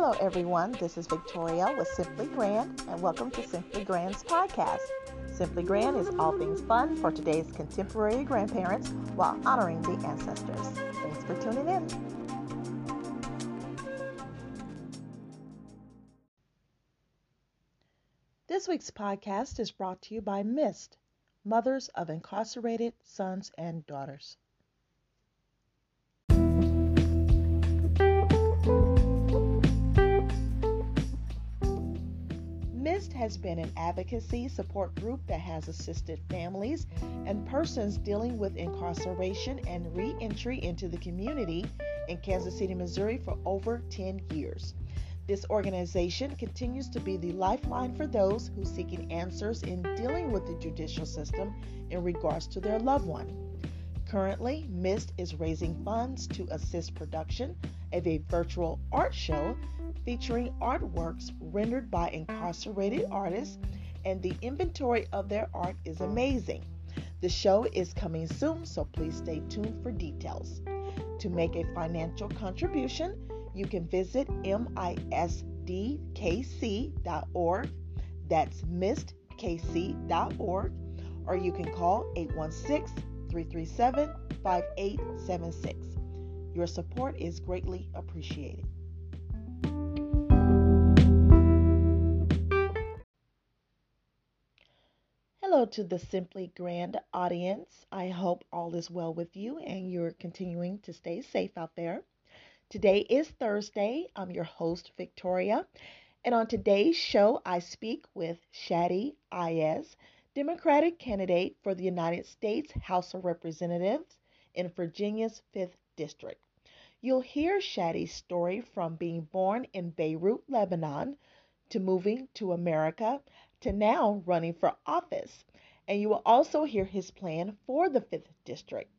Hello, everyone. This is Victoria with Simply Grand, and welcome to Simply Grand's podcast. Simply Grand is all things fun for today's contemporary grandparents while honoring the ancestors. Thanks for tuning in. This week's podcast is brought to you by MIST, Mothers of Incarcerated Sons and Daughters. MIST has been an advocacy support group that has assisted families and persons dealing with incarceration and re entry into the community in Kansas City, Missouri for over 10 years. This organization continues to be the lifeline for those who seeking answers in dealing with the judicial system in regards to their loved one. Currently, MIST is raising funds to assist production of a virtual art show featuring artworks rendered by incarcerated artists, and the inventory of their art is amazing. The show is coming soon, so please stay tuned for details. To make a financial contribution, you can visit mistkc.org. That's mistkc.org, or you can call 816 337 5876. Your support is greatly appreciated. Hello to the Simply Grand audience. I hope all is well with you and you're continuing to stay safe out there. Today is Thursday. I'm your host, Victoria. And on today's show, I speak with Shadi Ayyas, Democratic candidate for the United States House of Representatives in Virginia's 5th District. You'll hear Shadi's story from being born in Beirut, Lebanon, to moving to America, to now running for office. And you will also hear his plan for the 5th District.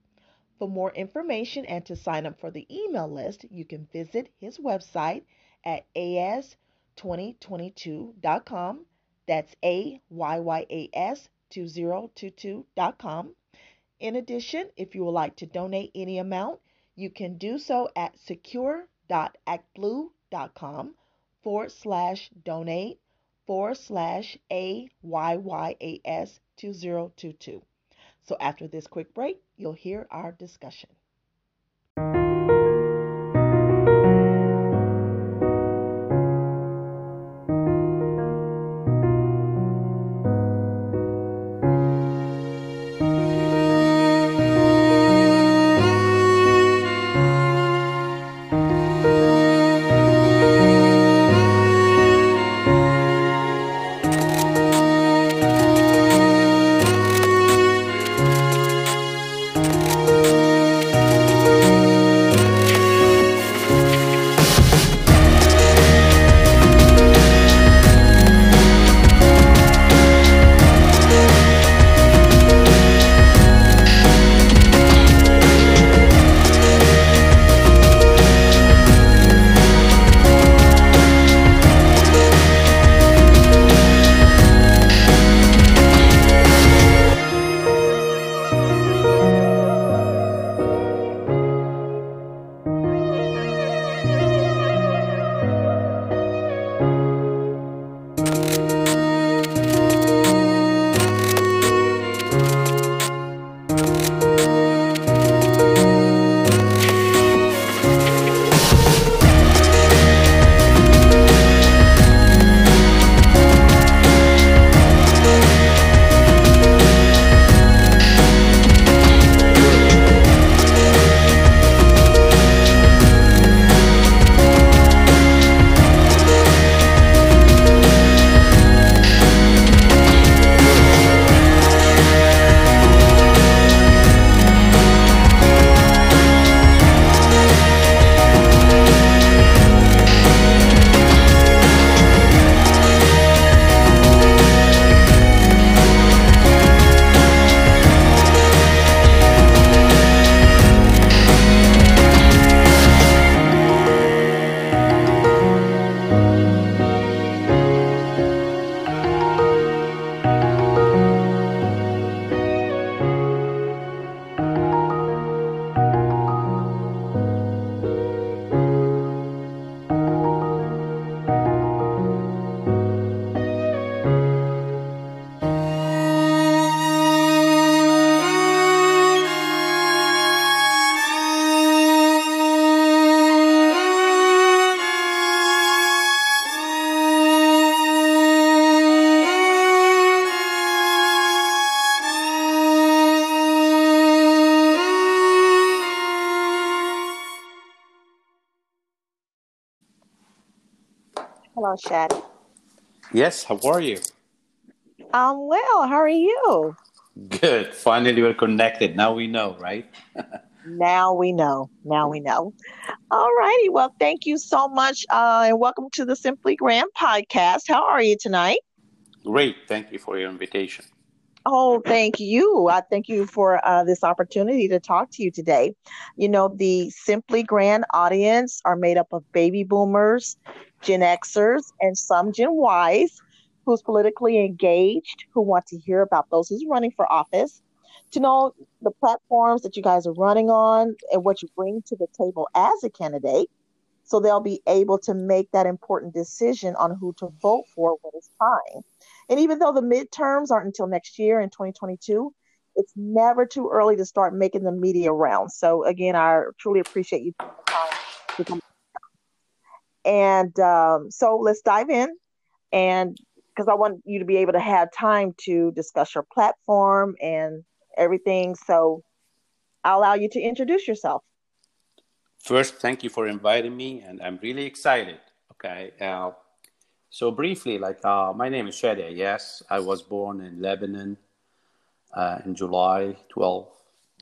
For more information and to sign up for the email list, you can visit his website at ayyas2022.com. That's A Y Y A S 2022.com. In addition, if you would like to donate any amount, you can do so at secure.actblue.com forward slash donate forward slash AYYAS 2022. So after this quick break, you'll hear our discussion. Hello, Shadi. Yes, how are you? I'm well. How are you? Good. Finally, we're connected. Now we know, right? now we know. Now we know. All righty. Well, thank you so much, uh, and welcome to the Simply Grand podcast. How are you tonight? Great. Thank you for your invitation. Oh, thank you. I thank you for uh, this opportunity to talk to you today. You know, the Simply Grand audience are made up of baby boomers, Gen Xers, and some Gen Ys who's politically engaged, who want to hear about those who's running for office, to know the platforms that you guys are running on and what you bring to the table as a candidate. So they'll be able to make that important decision on who to vote for when it's time. And even though the midterms aren't until next year in 2022, it's never too early to start making the media rounds. So again, I truly appreciate you taking the time to come. And um, so let's dive in. And because I want you to be able to have time to discuss your platform and everything. So I'll allow you to introduce yourself. First, thank you for inviting me, and I'm really excited. Okay. Uh, so, briefly, like uh, my name is Shadi. Yes, I was born in Lebanon uh, in July 12,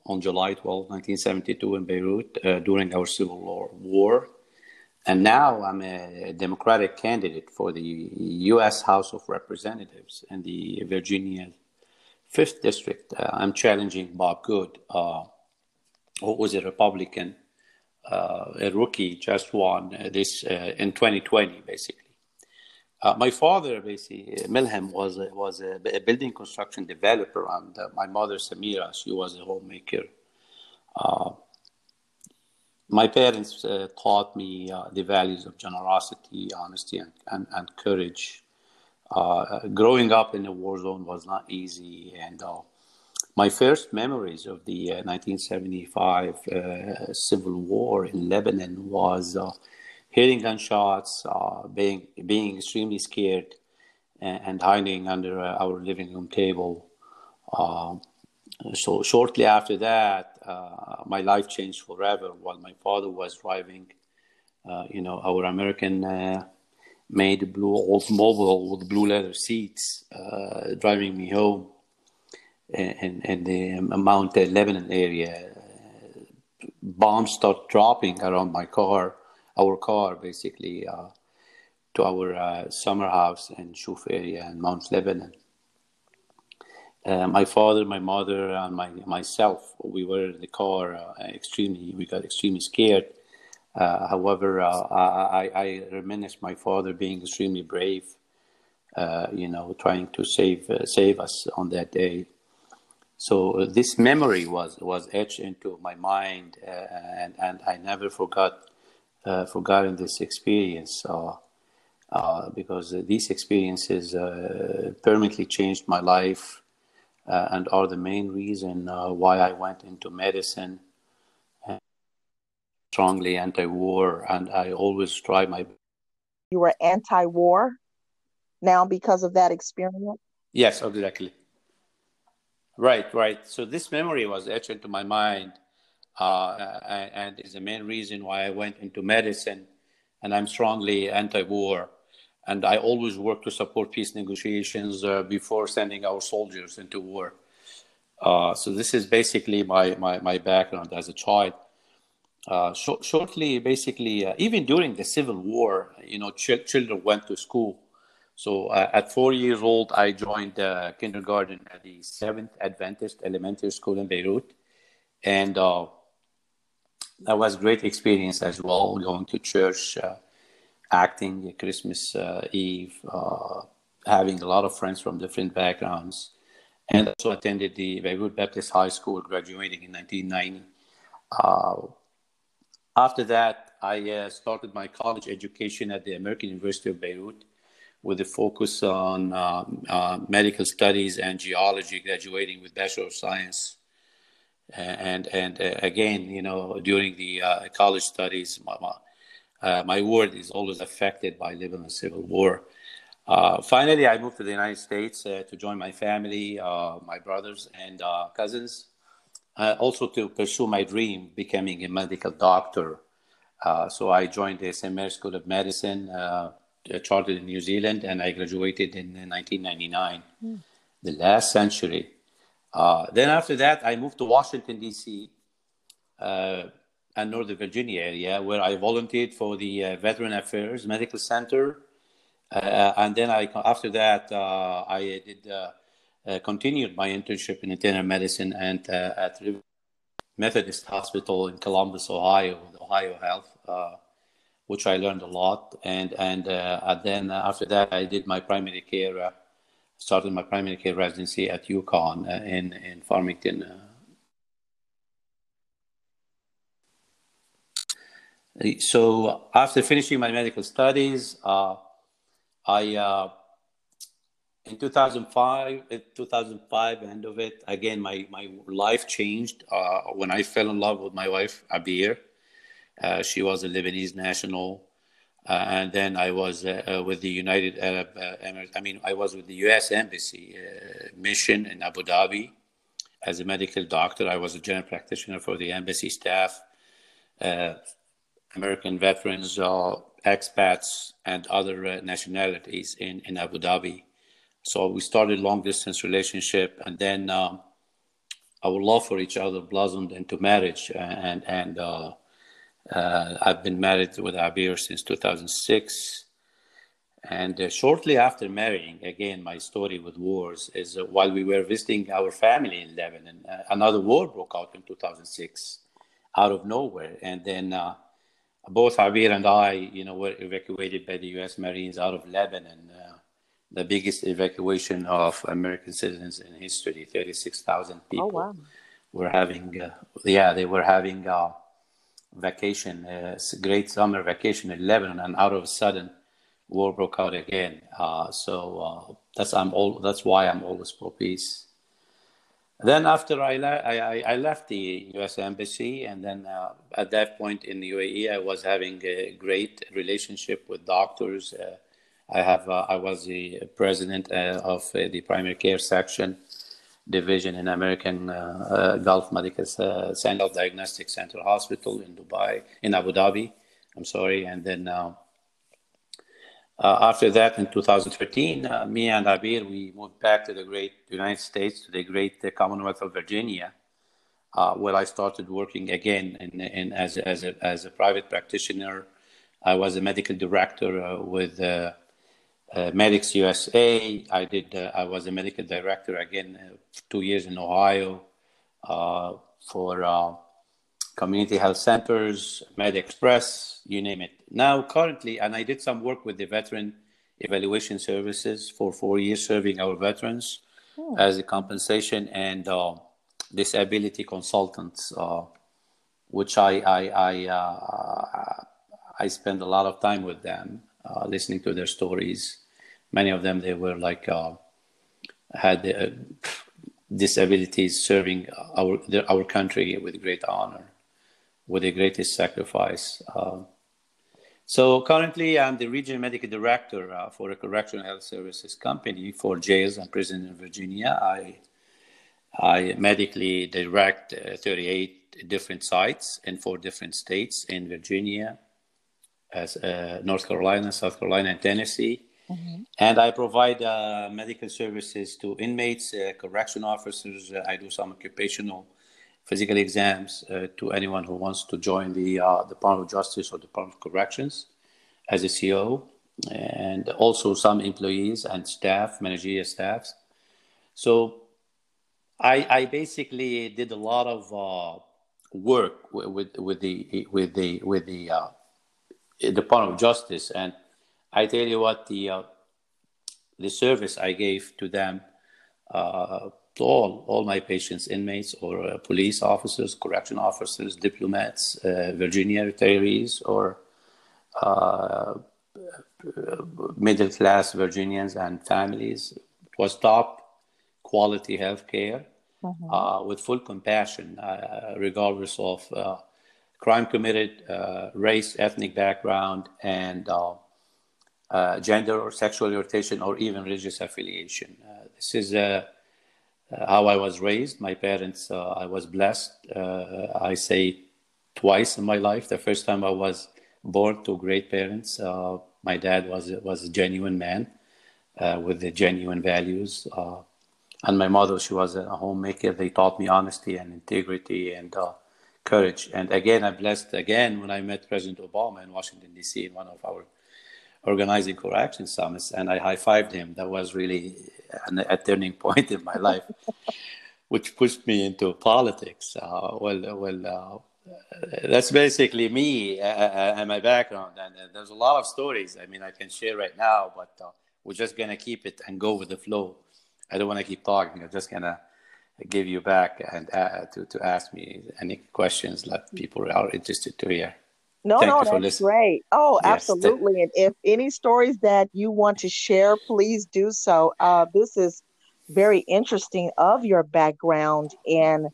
on July 12, 1972, in Beirut uh, during our civil war. And now I'm a Democratic candidate for the U.S. House of Representatives in the Virginia 5th District. Uh, I'm challenging Bob Good, uh, who was a Republican, uh, a rookie, just won this uh, in 2020, basically. Uh, my father, basically, Milham, was a, was a, building construction developer, and uh, my mother, Samira, she was a homemaker my parents uh, taught me uh, the values of generosity, honesty, and, and, and courage. Uh, growing up in a war zone was not easy, and uh, my first memories of the 1975 uh, uh, civil war in Lebanon was hearing gunshots, being being extremely scared, and, and hiding under our living room table. so shortly after that, uh, my life changed forever while my father was driving, uh, you know, our American uh, made blue Oldsmobile with blue leather seats, uh, driving me home in, in the Mount Lebanon area. Bombs start dropping around my car, our car basically, uh, to our summer house in Shuf area in Mount Lebanon. Uh, my father, my mother, and my myself, we were in the car uh, extremely. We got extremely scared. Uh, however, uh, I, I reminisce my father being extremely brave. Uh, you know, trying to save uh, save us on that day. So this memory was was etched into my mind, and and I never forgot forgotten this experience. because these experiences permanently changed my life uh, and are the main reason uh, why I went into medicine. Strongly anti-war, and I always try my. You were anti-war now because of that experience. Yes, exactly. Right, right. So this memory was etched into my mind, uh, and is the main reason why I went into medicine, and I'm strongly anti-war and I always work to support peace negotiations uh, before sending our soldiers into war. Uh, so this is basically my, my, my background as a child. Uh, sh- shortly, basically, uh, even during the Civil War, you know, ch- children went to school. So uh, at four years old, I joined uh, kindergarten at the Seventh Adventist Elementary School in Beirut, and that was great experience as well, going to church acting Christmas uh, Eve, uh, having a lot of friends from different backgrounds, and also attended the Beirut Baptist High School, graduating in 1990. Uh, after that, I uh, started my college education at the American University of Beirut with a focus on um, uh, medical studies and geology, graduating with Bachelor of Science. And and uh, again, you know, during the college studies, my, uh, my word is always affected by Lebanon civil war. Uh, finally, I moved to the United States uh, to join my family, uh, my brothers and uh, cousins, uh, also to pursue my dream, becoming a medical doctor. so I joined the. Mary's School of Medicine chartered in New Zealand, and I graduated in 1999, mm. the last century. Uh, then after that, I moved to Washington D.C. Uh, and Northern Virginia area, where I volunteered for the uh, Veteran Affairs Medical Center, uh, and then I after that uh, I did uh, continued my internship in internal medicine and at Methodist Hospital in Columbus, Ohio, Ohio Health, which I learned a lot, and and, and then after that I did my primary care started my primary care residency at UConn uh, in in Farmington. Uh. So after finishing my medical studies, uh, I uh, in 2005, 2005 end of it again, my my life changed uh, when I fell in love with my wife Abir. Uh, she was a Lebanese national uh, and then I was uh, uh, with the United Arab Emirates. I mean, I was with the U.S. Embassy mission in Abu Dhabi as a medical doctor. I was a general practitioner for the embassy staff, American veterans, or expats, and other nationalities in, in Abu Dhabi. So we started long distance relationship, and then um, our love for each other blossomed into marriage, and and uh, uh, I've been married with Abir since 2006. And uh, shortly after marrying, again, my story with wars is uh, while we were visiting our family in Lebanon, uh, another war broke out in 2006 out of nowhere. And then uh, both Abir and I, you know, were evacuated by the U.S. Marines out of Lebanon, uh, the biggest evacuation of American citizens in history. 36,000 people oh, wow. were having, yeah, they were having a vacation, a great summer vacation in Lebanon, and out of a sudden, war broke out again. Uh, so uh, that's I'm all. That's why I'm always pro peace. Then after I, le- I, I, left the U.S. embassy, and then uh, at that point in the UAE, I was having a great relationship with doctors. Uh, I have uh, I was the president of the primary care section division in American uh, uh, Gulf Medical uh, Center Diagnostic Center Hospital in Dubai, in Abu Dhabi. I'm sorry. And then uh, after that, in 2013, uh, me and Abir, we moved back to the great United States, to the great Commonwealth of Virginia, where I started working again in, in, as, as, a, as a private practitioner. I was a medical director with uh, Medics USA. I did. Uh, I was a medical director again, uh, two years in Ohio uh, for uh, community health centers, Med Express, you name it. Now, currently, and I did some work with the Veteran Evaluation Services for four years, serving our veterans oh. as a compensation and uh, disability consultants, which I I I, I spend a lot of time with them uh, listening to their stories. Many of them, they were like, uh, had uh, disabilities serving our, their, our country with great honor, with the greatest sacrifice. Uh, so currently, I'm the regional medical director uh, for a correctional health services company for jails and prisons in Virginia. I I medically direct uh, 38 different sites in four different states in Virginia, as uh, North Carolina, South Carolina, and Tennessee. Mm-hmm. And I provide uh, medical services to inmates, uh, correction officers. Uh, I do some occupational physical exams uh, to anyone who wants to join the uh, Department of Justice or the Department of Corrections as a CO, and also some employees and staff, managerial staffs. So I, I basically did a lot of work with, with, the with the with the Department of Justice, and I tell you what the uh, the service I gave to them, uh, to all all my patients, inmates or uh, police officers, correction officers, diplomats, uh, Virginia retirees, or uh, middle class Virginians and families was top quality health care mm-hmm. Uh, with full compassion, regardless of crime committed, uh, race, ethnic background, and uh, uh, gender or sexual orientation or even religious affiliation. Uh, this is a uh, how I was raised. My parents, I was blessed. I say twice in my life. The first time I was born to great parents. My dad was was a genuine man uh, with the genuine values, uh, and my mother she was a homemaker. They taught me honesty and integrity and uh, courage. And again, I'm blessed again when I met President Obama in Washington D.C. in one of our organizing for action summits, and I high fived him. That was really a turning point in my life, which pushed me into politics. Uh, well, well, uh, that's basically me uh, uh, and my background. And there's a lot of stories. I mean, I can share right now, but uh, we're just gonna keep it and go with the flow. I don't want to keep talking. I'm just gonna give you back and uh, to to ask me any questions that people are interested to hear. No, Thank no, that's great. Oh, yes. absolutely. And if any stories that you want to share, please do so. Uh, this is very interesting of your background and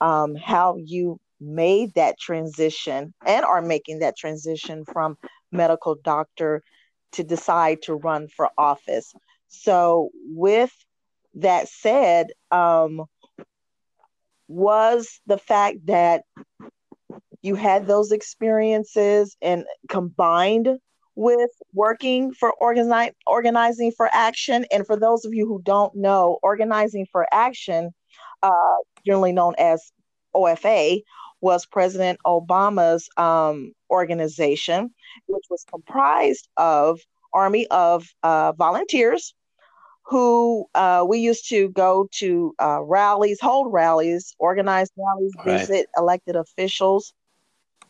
um, how you made that transition and are making that transition from medical doctor to decide to run for office. So, with that said, um, was the fact that you had those experiences and combined with working for organize, organizing for action and for those of you who don't know organizing for action uh, generally known as ofa was president obama's um, organization which was comprised of army of uh, volunteers who uh, we used to go to uh, rallies hold rallies organize rallies right. visit elected officials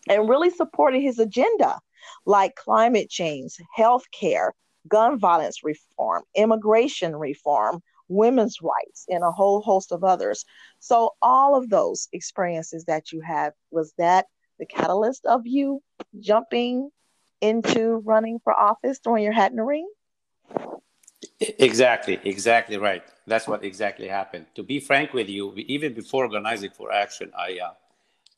and really supported his agenda like climate change, health care, gun violence reform, immigration reform, women's rights, and a whole host of others. So, all of those experiences that you have, was that the catalyst of you jumping into running for office, throwing your hat in the ring? Exactly, exactly right. That's what exactly happened. To be frank with you, even before organizing for action, I uh,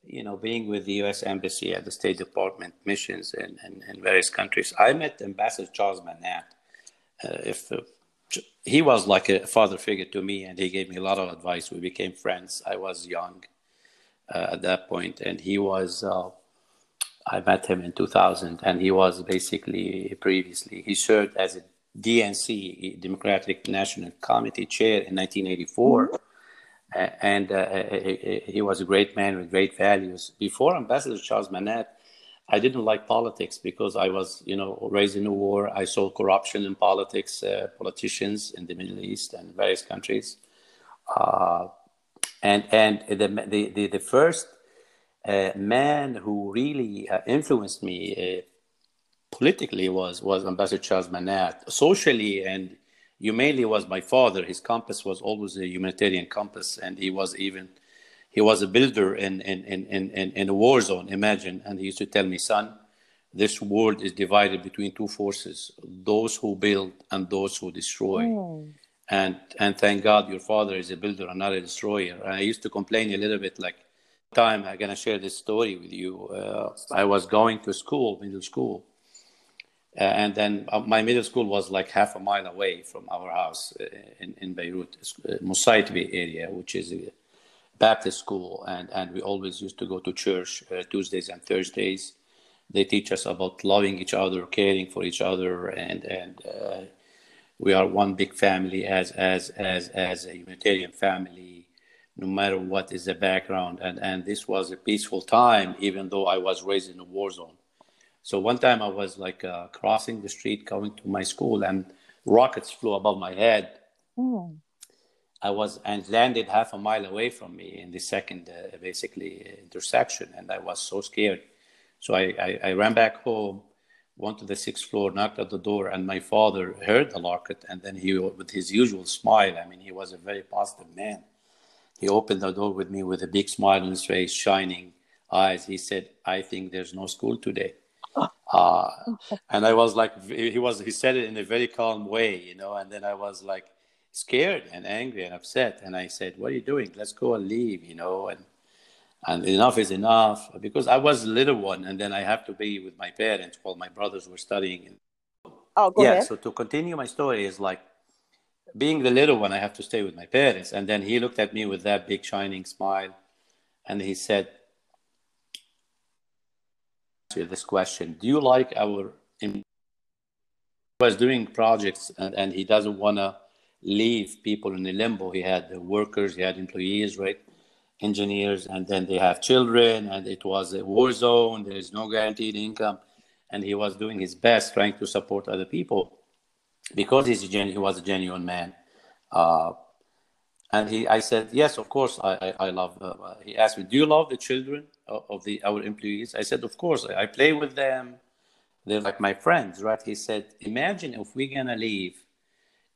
you know, being with the U.S. Embassy at the State Department missions in, in, in various countries, I met Ambassador Charles Manatt. Uh, if uh, he was like a father figure to me, and he gave me a lot of advice. We became friends. I was young uh, at that point, and he was. Uh, I met him in 2000, and he was basically previously he served as a DNC Democratic National Committee chair in 1984. Mm-hmm and uh, uh, uh, he was a great man with great values. Before Ambassador Charles Manatt, I didn't like politics because I was, you know, raised in a war. I saw corruption in politics, uh, politicians in the Middle East and various countries. Uh, and and the, the, the, the first uh, man who really influenced me politically was, was Ambassador Charles Manatt. Socially and Humanely was my father. His compass was always a humanitarian compass, and he was even he was a builder in in, in, in, in a war zone. Imagine, and he used to tell me, son, this world is divided between two forces: those who build and those who destroy. Mm. And and thank God your father is a builder and not a destroyer. And I used to complain a little bit like time I'm gonna share this story with you. Uh, I was going to school, middle school, and then uh, my middle school was like half a mile away from our house uh, in, in Beirut, Musaitbi area, which is a Baptist school. And, and we always used to go to church Tuesdays and Thursdays. They teach us about loving each other, caring for each other, and, and we are one big family as, as, as, as a Unitarian family no matter what is the background. And, and this was a peaceful time, even though I was raised in a war zone. So one time I was like uh, crossing the street going to my school and rockets flew above my head. Mm. I was and landed half a mile away from me in the second uh, basically intersection, and I was so scared. So I, I, I, ran back home, went to the sixth floor, knocked at the door, and my father heard the rocket, and then he, with his usual smile, I mean, he was a very positive man. He opened the door with me with a big smile on his face, shining eyes. He said, "I think there's no school today." Uh, and I was like, he was, he said it in a very calm way, you know, and then I was like scared and angry and upset. And I said, what are you doing? Let's go and leave, you know, and, and enough is enough because I was a little one and then I have to be with my parents while my brothers were studying. Oh, go yeah. Ahead. So to continue my story is like being the little one, I have to stay with my parents. And then he looked at me with that big shining smile and he said, this question. Do you like our was doing projects and, and he doesn't want to leave people in the limbo. He had the workers, he had employees, right? Engineers, and then they have children, and it was a war zone. There is no guaranteed income. And he was doing his best trying to support other people because he's a genu- he was a genuine man. Uh, and he, I said, yes, of course, I, I, I love. Uh, he asked me, do you love the children of, the our employees? I said, of course, I, play with them. They're like my friends, right? He said, imagine if we're gonna leave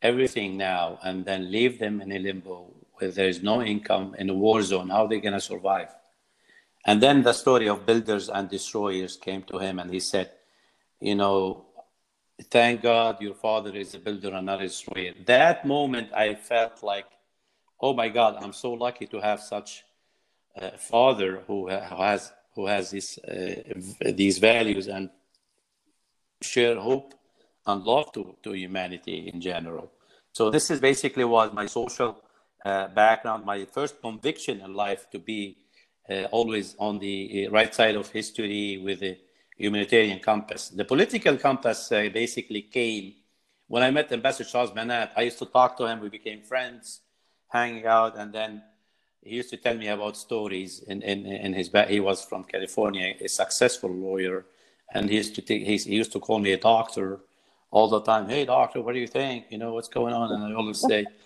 everything now and then leave them in a limbo where there is no income in a war zone. How are they gonna survive? And then the story of builders and destroyers came to him, and he said, you know, thank God your father is a builder and not a destroyer. That moment, I felt like, oh my God, I'm so lucky to have such father who, has who has this, uh, these values and share hope and love to, to humanity in general. So this is basically was my social uh, background, my first conviction in life to be uh, always on the uh, right side of history with the humanitarian compass. The political compass uh, basically came when I met Ambassador Charles Manatt. I used to talk to him. We became friends, hanging out, and then he used to tell me about stories. In in, in his back, he was from California, a successful lawyer, and he used to take, he used to call me a doctor all the time. Hey, doctor, what do you think? You know what's going on? And I always say.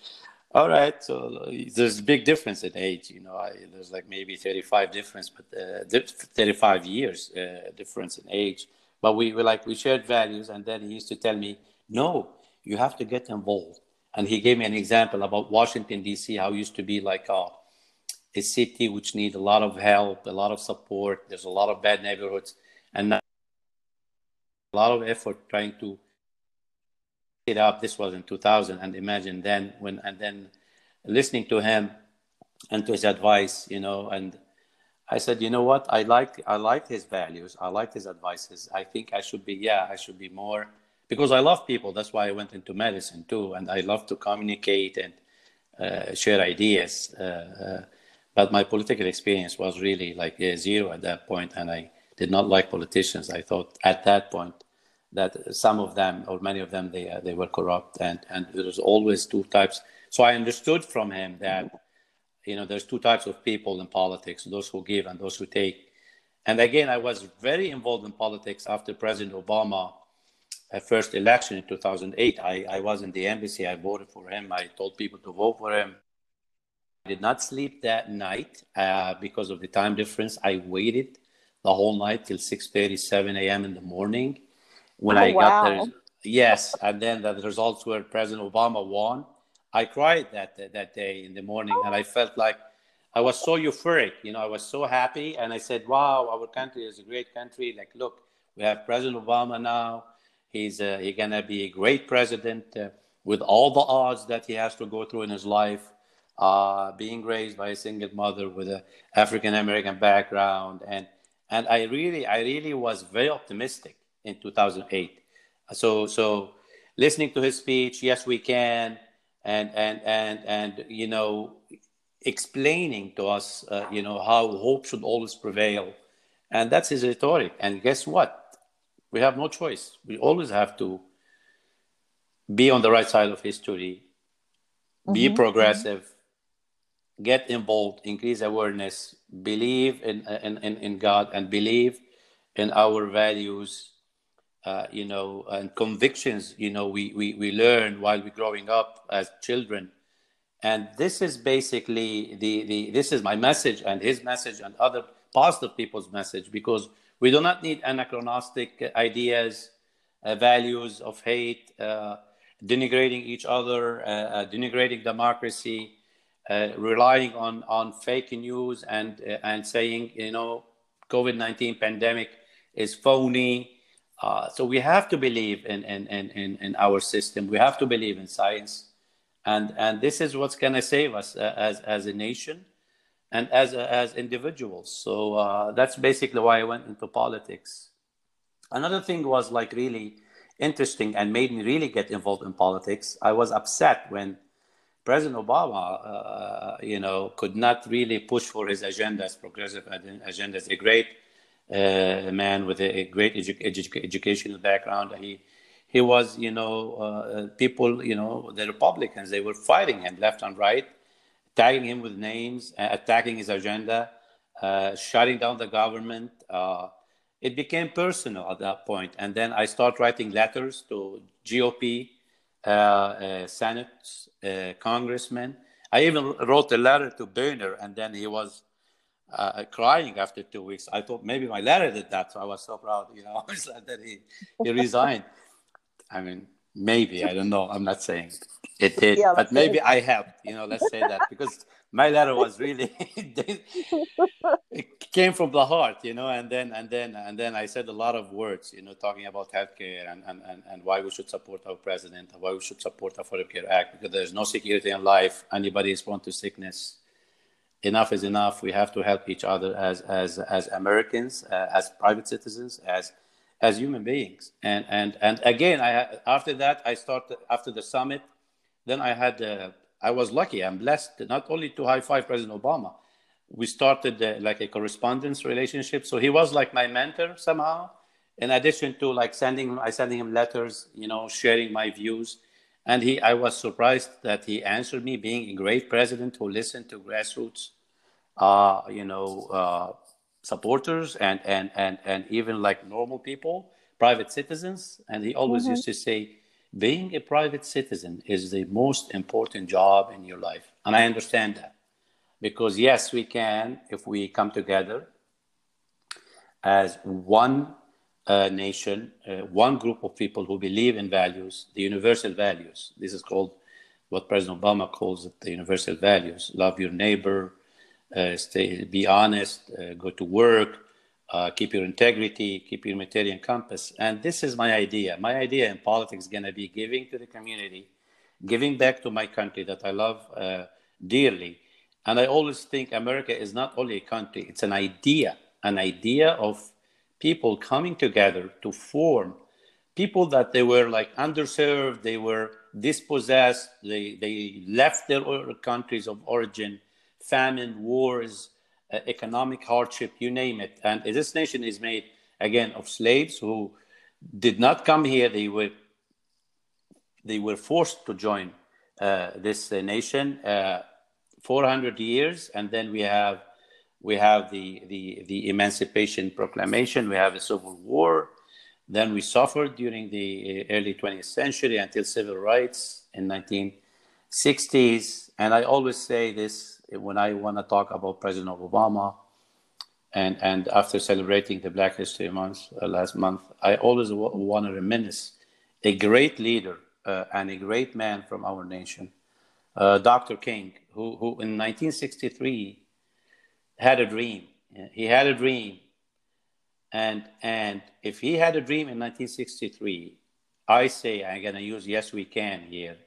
All right, so there's a big difference in age. You know, I, there's like maybe 35 difference, but uh, 35 years uh, difference in age. But we were like we shared values, and then he used to tell me, "No, you have to get involved." And he gave me an example about Washington D.C. How it used to be like a, a city which needs a lot of help, a lot of support. There's a lot of bad neighborhoods, and a lot of effort trying to it up. This was in 2000, and imagine then when and then listening to him and to his advice, you know, and I said, you know what, I like I like his values, I like his advices. I think I should be, yeah, I should be more because I love people. That's why I went into medicine too, and I love to communicate and uh, share ideas. Uh, uh, but my political experience was really like zero at that point, and I did not like politicians. I thought at that point that some of them or many of them they uh, they were corrupt and and there was always two types. So i understood from him that you know there's two types of people in politics those who give and those who take. And again i was very involved in politics after president obama uh, first election in 2008 I, I was in the embassy. I voted for him. I told people to vote for him did not sleep that night uh, because of the time difference i waited the whole night till 6.30 7 a.m in the morning when oh, I wow. got there. Yes, and then the results were President Obama won. I cried that that day in the morning, and I felt like I was so euphoric. You know, I was so happy, and I said, "Wow, our country is a great country. Like, look, we have President Obama now. He's uh, he's gonna be a great president uh, with all the odds that he has to go through in his life." Uh, being raised by a single mother with an African American background, and and I really, I really was very optimistic in 2008. So, so listening to his speech, yes, we can, and and and and you know, explaining to us, uh, you know, how hope should always prevail, and that's his rhetoric. And guess what? We have no choice. We always have to be on the right side of history, mm-hmm. be progressive, get involved, increase awareness, believe in, in, in, in God, and believe in our values uh, you know, and convictions, you know, we, we, we learn while we're growing up as children. And this is basically the, the, this is my message and his message and other positive people's message because we do not need anachronistic ideas, uh, values of hate, uh, denigrating each other, uh, uh, denigrating democracy, relying on, on fake news and, and saying, you know, COVID-19 pandemic is phony, uh, so we have to believe in, in, in, in, our system. We have to believe in science. And, and this is what's going to save us uh, as, as a nation and as, as individuals. So uh, that's basically why I went into politics. Another thing was like really interesting and made me really get involved in politics. I was upset when President Obama, uh, you know, could not really push for his agenda, agendas, progressive agenda. agendas. A great a man with a, great edu- edu- educational background. He he was, you know, uh, people, you know, the Republicans, they were fighting him left and right, tagging him with names, attacking his agenda, uh, shutting down the government. Uh, it became personal at that point. And then I started writing letters to GOP, uh, uh, Senate, uh, congressmen. I even wrote a letter to Boehner, and then he was uh, crying after two weeks. I thought maybe my letter did that, so I was so proud, you know, that he, he resigned. I mean, maybe I don't know. I'm not saying it did, yeah, but maybe I helped. You know, let's say that because my letter was really it came from the heart, you know. And then and then and then I said a lot of words, you know, talking about healthcare and and, and, and why we should support our president and why we should support the Affordable Care Act because there's no security in life. Anybody is prone to sickness. Enough is enough. We have to help each other as as as Americans, uh, as private citizens, as as human beings. And and and again, I after that I started after the summit. Then I had uh, I was lucky. I'm blessed not only to high five President Obama. We started uh, like a correspondence relationship. So he was like my mentor somehow. In addition to like sending I sending him letters, you know, sharing my views. And he, I was surprised that he answered me, being a great president who listened to grassroots, uh, you know, uh, supporters and, and, and, and even like normal people, private citizens. And he always mm-hmm. used to say, being a private citizen is the most important job in your life. And I understand that. Because yes, we can, if we come together as one uh, nation, uh, one group of people who believe in values, the universal values. This is called what President Obama calls it the universal values love your neighbor, stay, be honest, uh, go to work, uh, keep your integrity, keep your humanitarian compass. And this is my idea. My idea in politics is going to be giving to the community, giving back to my country that I love uh, dearly. And I always think America is not only a country, it's an idea, an idea of people coming together to form people that they were like underserved, they were dispossessed, they, they left their countries of origin famine, wars, uh, economic hardship, you name it. And this nation is made, again, of slaves who did not come here. They were, they were forced to join uh, this uh, nation. Uh, 400 years, and then we have we have the, the, the Emancipation Proclamation, we have a Civil War, then we suffered during the uh, early 20th century until civil rights in 1960s. And I always say this when I want to talk about President Obama, and and after celebrating the Black History Month uh, last month, I always w- want to reminisce a great leader uh, and a great man from our nation, uh, Dr. King, who who in 1963 had a dream. He had a dream, and and if he had a dream in 1963, I say I'm gonna use "Yes We Can" here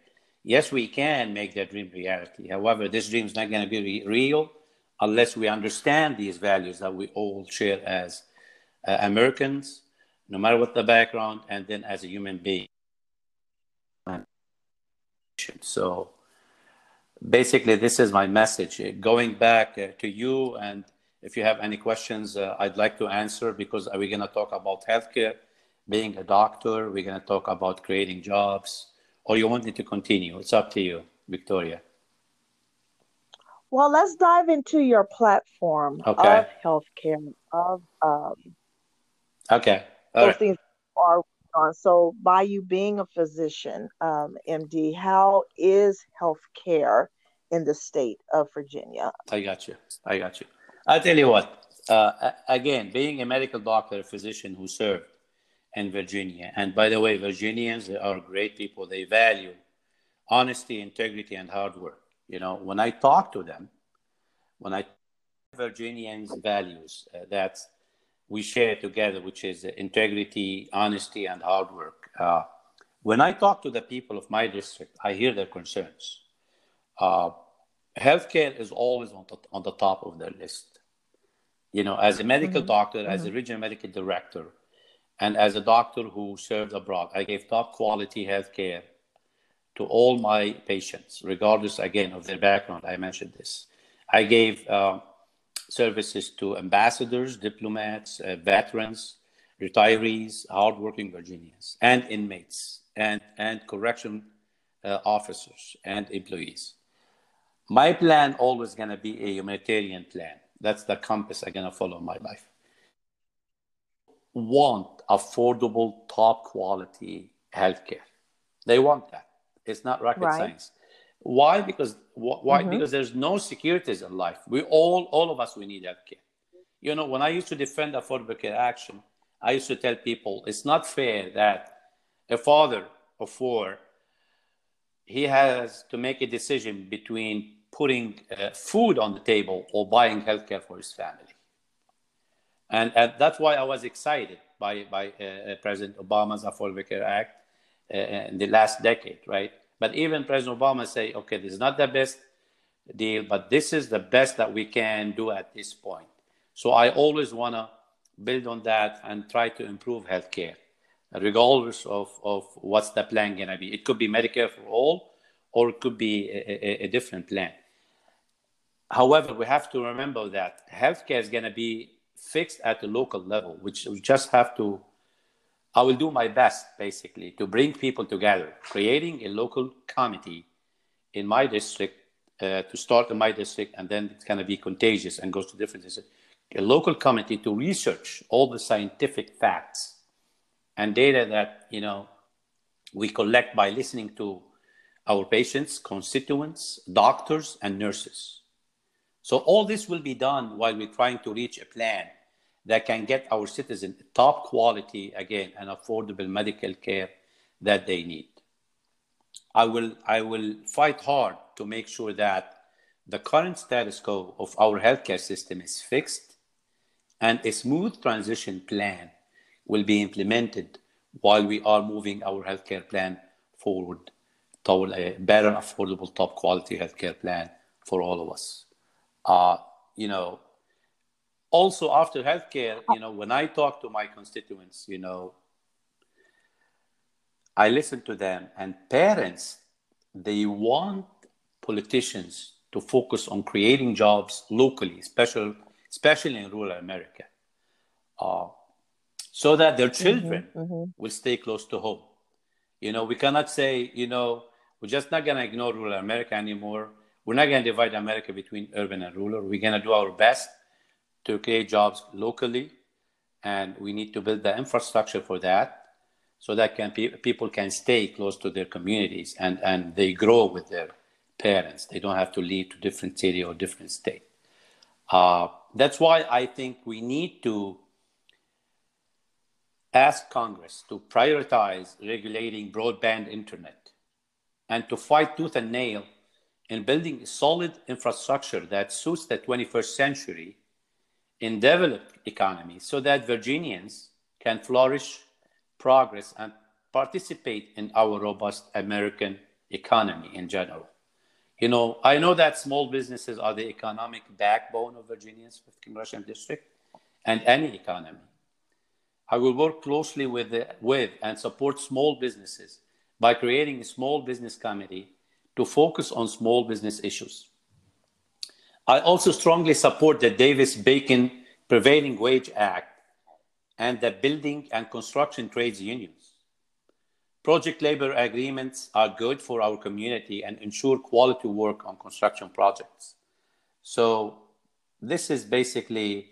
yes, we can make that dream reality. However, this dream is not going to be re- real unless we understand these values that we all share as uh, Americans, no matter what the background, and then as a human being. So basically, this is my message. Going back uh, to you, and if you have any questions, uh, I'd like to answer because we're going to talk about healthcare, being a doctor, we're going to talk about creating jobs or you want me to continue? It's up to you, Victoria. Well, let's dive into your platform okay. of healthcare, of um, okay, All those right. things are on. So, by you being a physician, um, MD, how is healthcare in the state of Virginia? I got you. I got you. I'll tell you what. Uh, again, being a medical doctor, a physician who served and Virginia. And by the way, Virginians they are great people. They value honesty, integrity, and hard work. You know, when I talk to them, when I Virginians' values uh, that we share together, which is integrity, honesty, and hard work. Uh, when I talk to the people of my district, I hear their concerns. Uh, healthcare is always on the, on the top of their list. You know, as a medical mm-hmm. doctor, mm-hmm. as a regional medical director, and as a doctor who served abroad, I gave top quality health care to all my patients, regardless, again, of their background. I mentioned this. I gave uh, services to ambassadors, diplomats, uh, veterans. retirees, hardworking Virginians, and inmates, and, and correction uh, officers and employees. My plan always going to be a humanitarian plan. That's the compass I'm going to follow in my life. Want affordable, top quality healthcare. They want that. It's not rocket right. science. Why? Because why? Mm-hmm. Because there's no securities in life. We all, all of us, we need healthcare. You know, when I used to defend Affordable Care Action, I used to tell people it's not fair that a father of four he has to make a decision between putting uh, food on the table or buying healthcare for his family. And, and that's why I was excited by, by uh, uh President Obama's Affordable Care Act uh, in the last decade, right? But even President Obama say, okay, this is not the best deal, but this is the best that we can do at this point. So I always want to build on that and try to improve healthcare, regardless of, of what's the plan going to be. It could be Medicare for all, or it could be a, a, a different plan. However, we have to remember that healthcare is going to be fixed at the local level, which we just have to. I will do my best, basically, to bring people together, creating a local committee in my district uh, to start in my district, and then it's going to be contagious and goes to different districts a local committee to research all the scientific facts and data that you know we collect by listening to our patients, constituents, doctors, and nurses. So all this will be done while we're trying to reach a plan that can get our citizens top quality again and affordable medical care that they need. I will I will fight hard to make sure that the current status quo of our healthcare system is fixed and a smooth transition plan will be implemented while we are moving our healthcare plan forward toward a better, affordable, top quality healthcare plan for all of us. Uh, you know, also after healthcare, you know, when I talk to my constituents, you know, I listen to them, and parents, they want politicians to focus on creating jobs locally, especially especially in rural America, uh, so that their mm-hmm, children mm-hmm, mm-hmm. will stay close to home. You know, we cannot say, you know, we're just not going to ignore rural America anymore. We're not going to divide America between urban and rural. We're going to do our best to create jobs locally, and we need to build the infrastructure for that so that can pe- people can stay close to their communities and, and they grow with their parents. They don't have to leave to different city or different state. Uh, that's why I think we need to ask Congress to prioritize regulating broadband internet and to fight tooth and nail in building a solid infrastructure that suits the 21st century in developed economies so that Virginians can flourish, progress, and participate in our robust American economy in general. You know, I know that small businesses are the economic backbone of Virginia's 5th congressional district and any economy. I will work closely with, the, with and support small businesses by creating a small business committee to focus on small business issues. I also strongly support the Davis Bacon Prevailing Wage Act and the Building and Construction Trades Unions. Project labor agreements are good for our community and ensure quality work on construction projects. So this is basically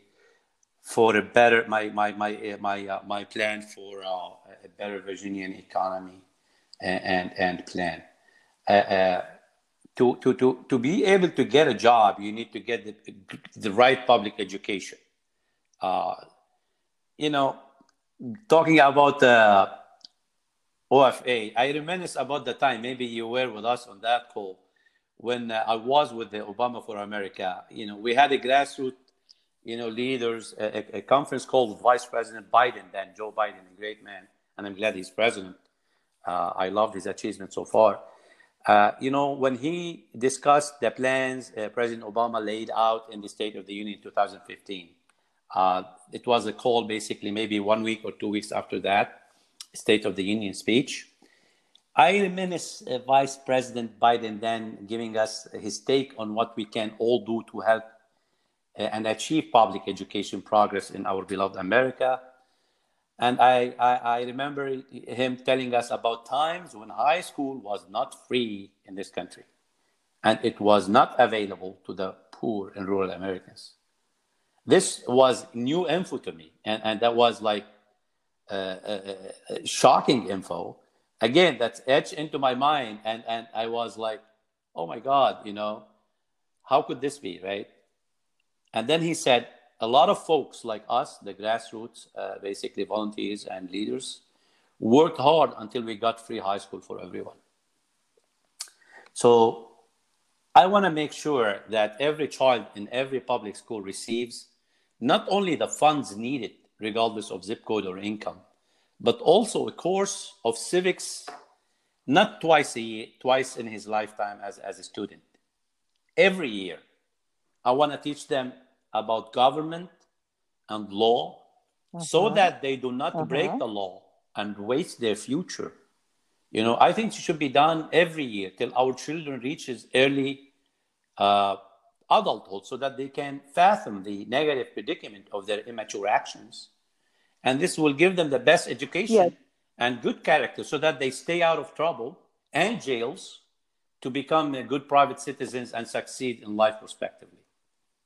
for a better my my my uh, my uh, my plan for uh, a better Virginian economy and and, and plan. Uh, uh, to, to, to, to be able to get a job, you need to get the, the right public education. Uh, you know, talking about the OFA. I reminisce about the time, maybe you were with us on that call, when uh, I was with the Obama for America. You know, we had a grassroots, you know, leaders, a, a conference called Vice President Biden, then Joe Biden, a great man, and I'm glad he's president. Uh, I love his achievements so far. Uh, you know, when he discussed the plans uh, President Obama laid out in the State of the Union in 2015, uh, it was a call basically maybe one week or two weeks after that State of the Union speech. I reminisce uh, Vice President Biden then giving us his take on what we can all do to help uh, and achieve public education progress in our beloved America. And I, I, I, remember him telling us about times when high school was not free in this country and it was not available to the poor and rural Americans. This was new info to me, and, and that was like uh, uh, uh, shocking info. Again, that's etched into my mind, and, and I was like, oh my God, you know, how could this be, right? And then he said, a lot of folks like us, the grassroots, uh, basically volunteers and leaders, worked hard until we got free high school for everyone. So I want to make sure that every child in every public school receives not only the funds needed, regardless of zip code or income, but also a course of civics, not twice a year, twice in his lifetime as, as a student. Every year, I want to teach them about government and law uh-huh. so that they do not uh-huh. break the law and waste their future. You know, I think it should be done every year till our children reaches early uh, adulthood so that they can fathom the negative predicament of their immature actions. And this will give them the best education yes. and good character so that they stay out of trouble and jails to become good private citizens and succeed in life respectively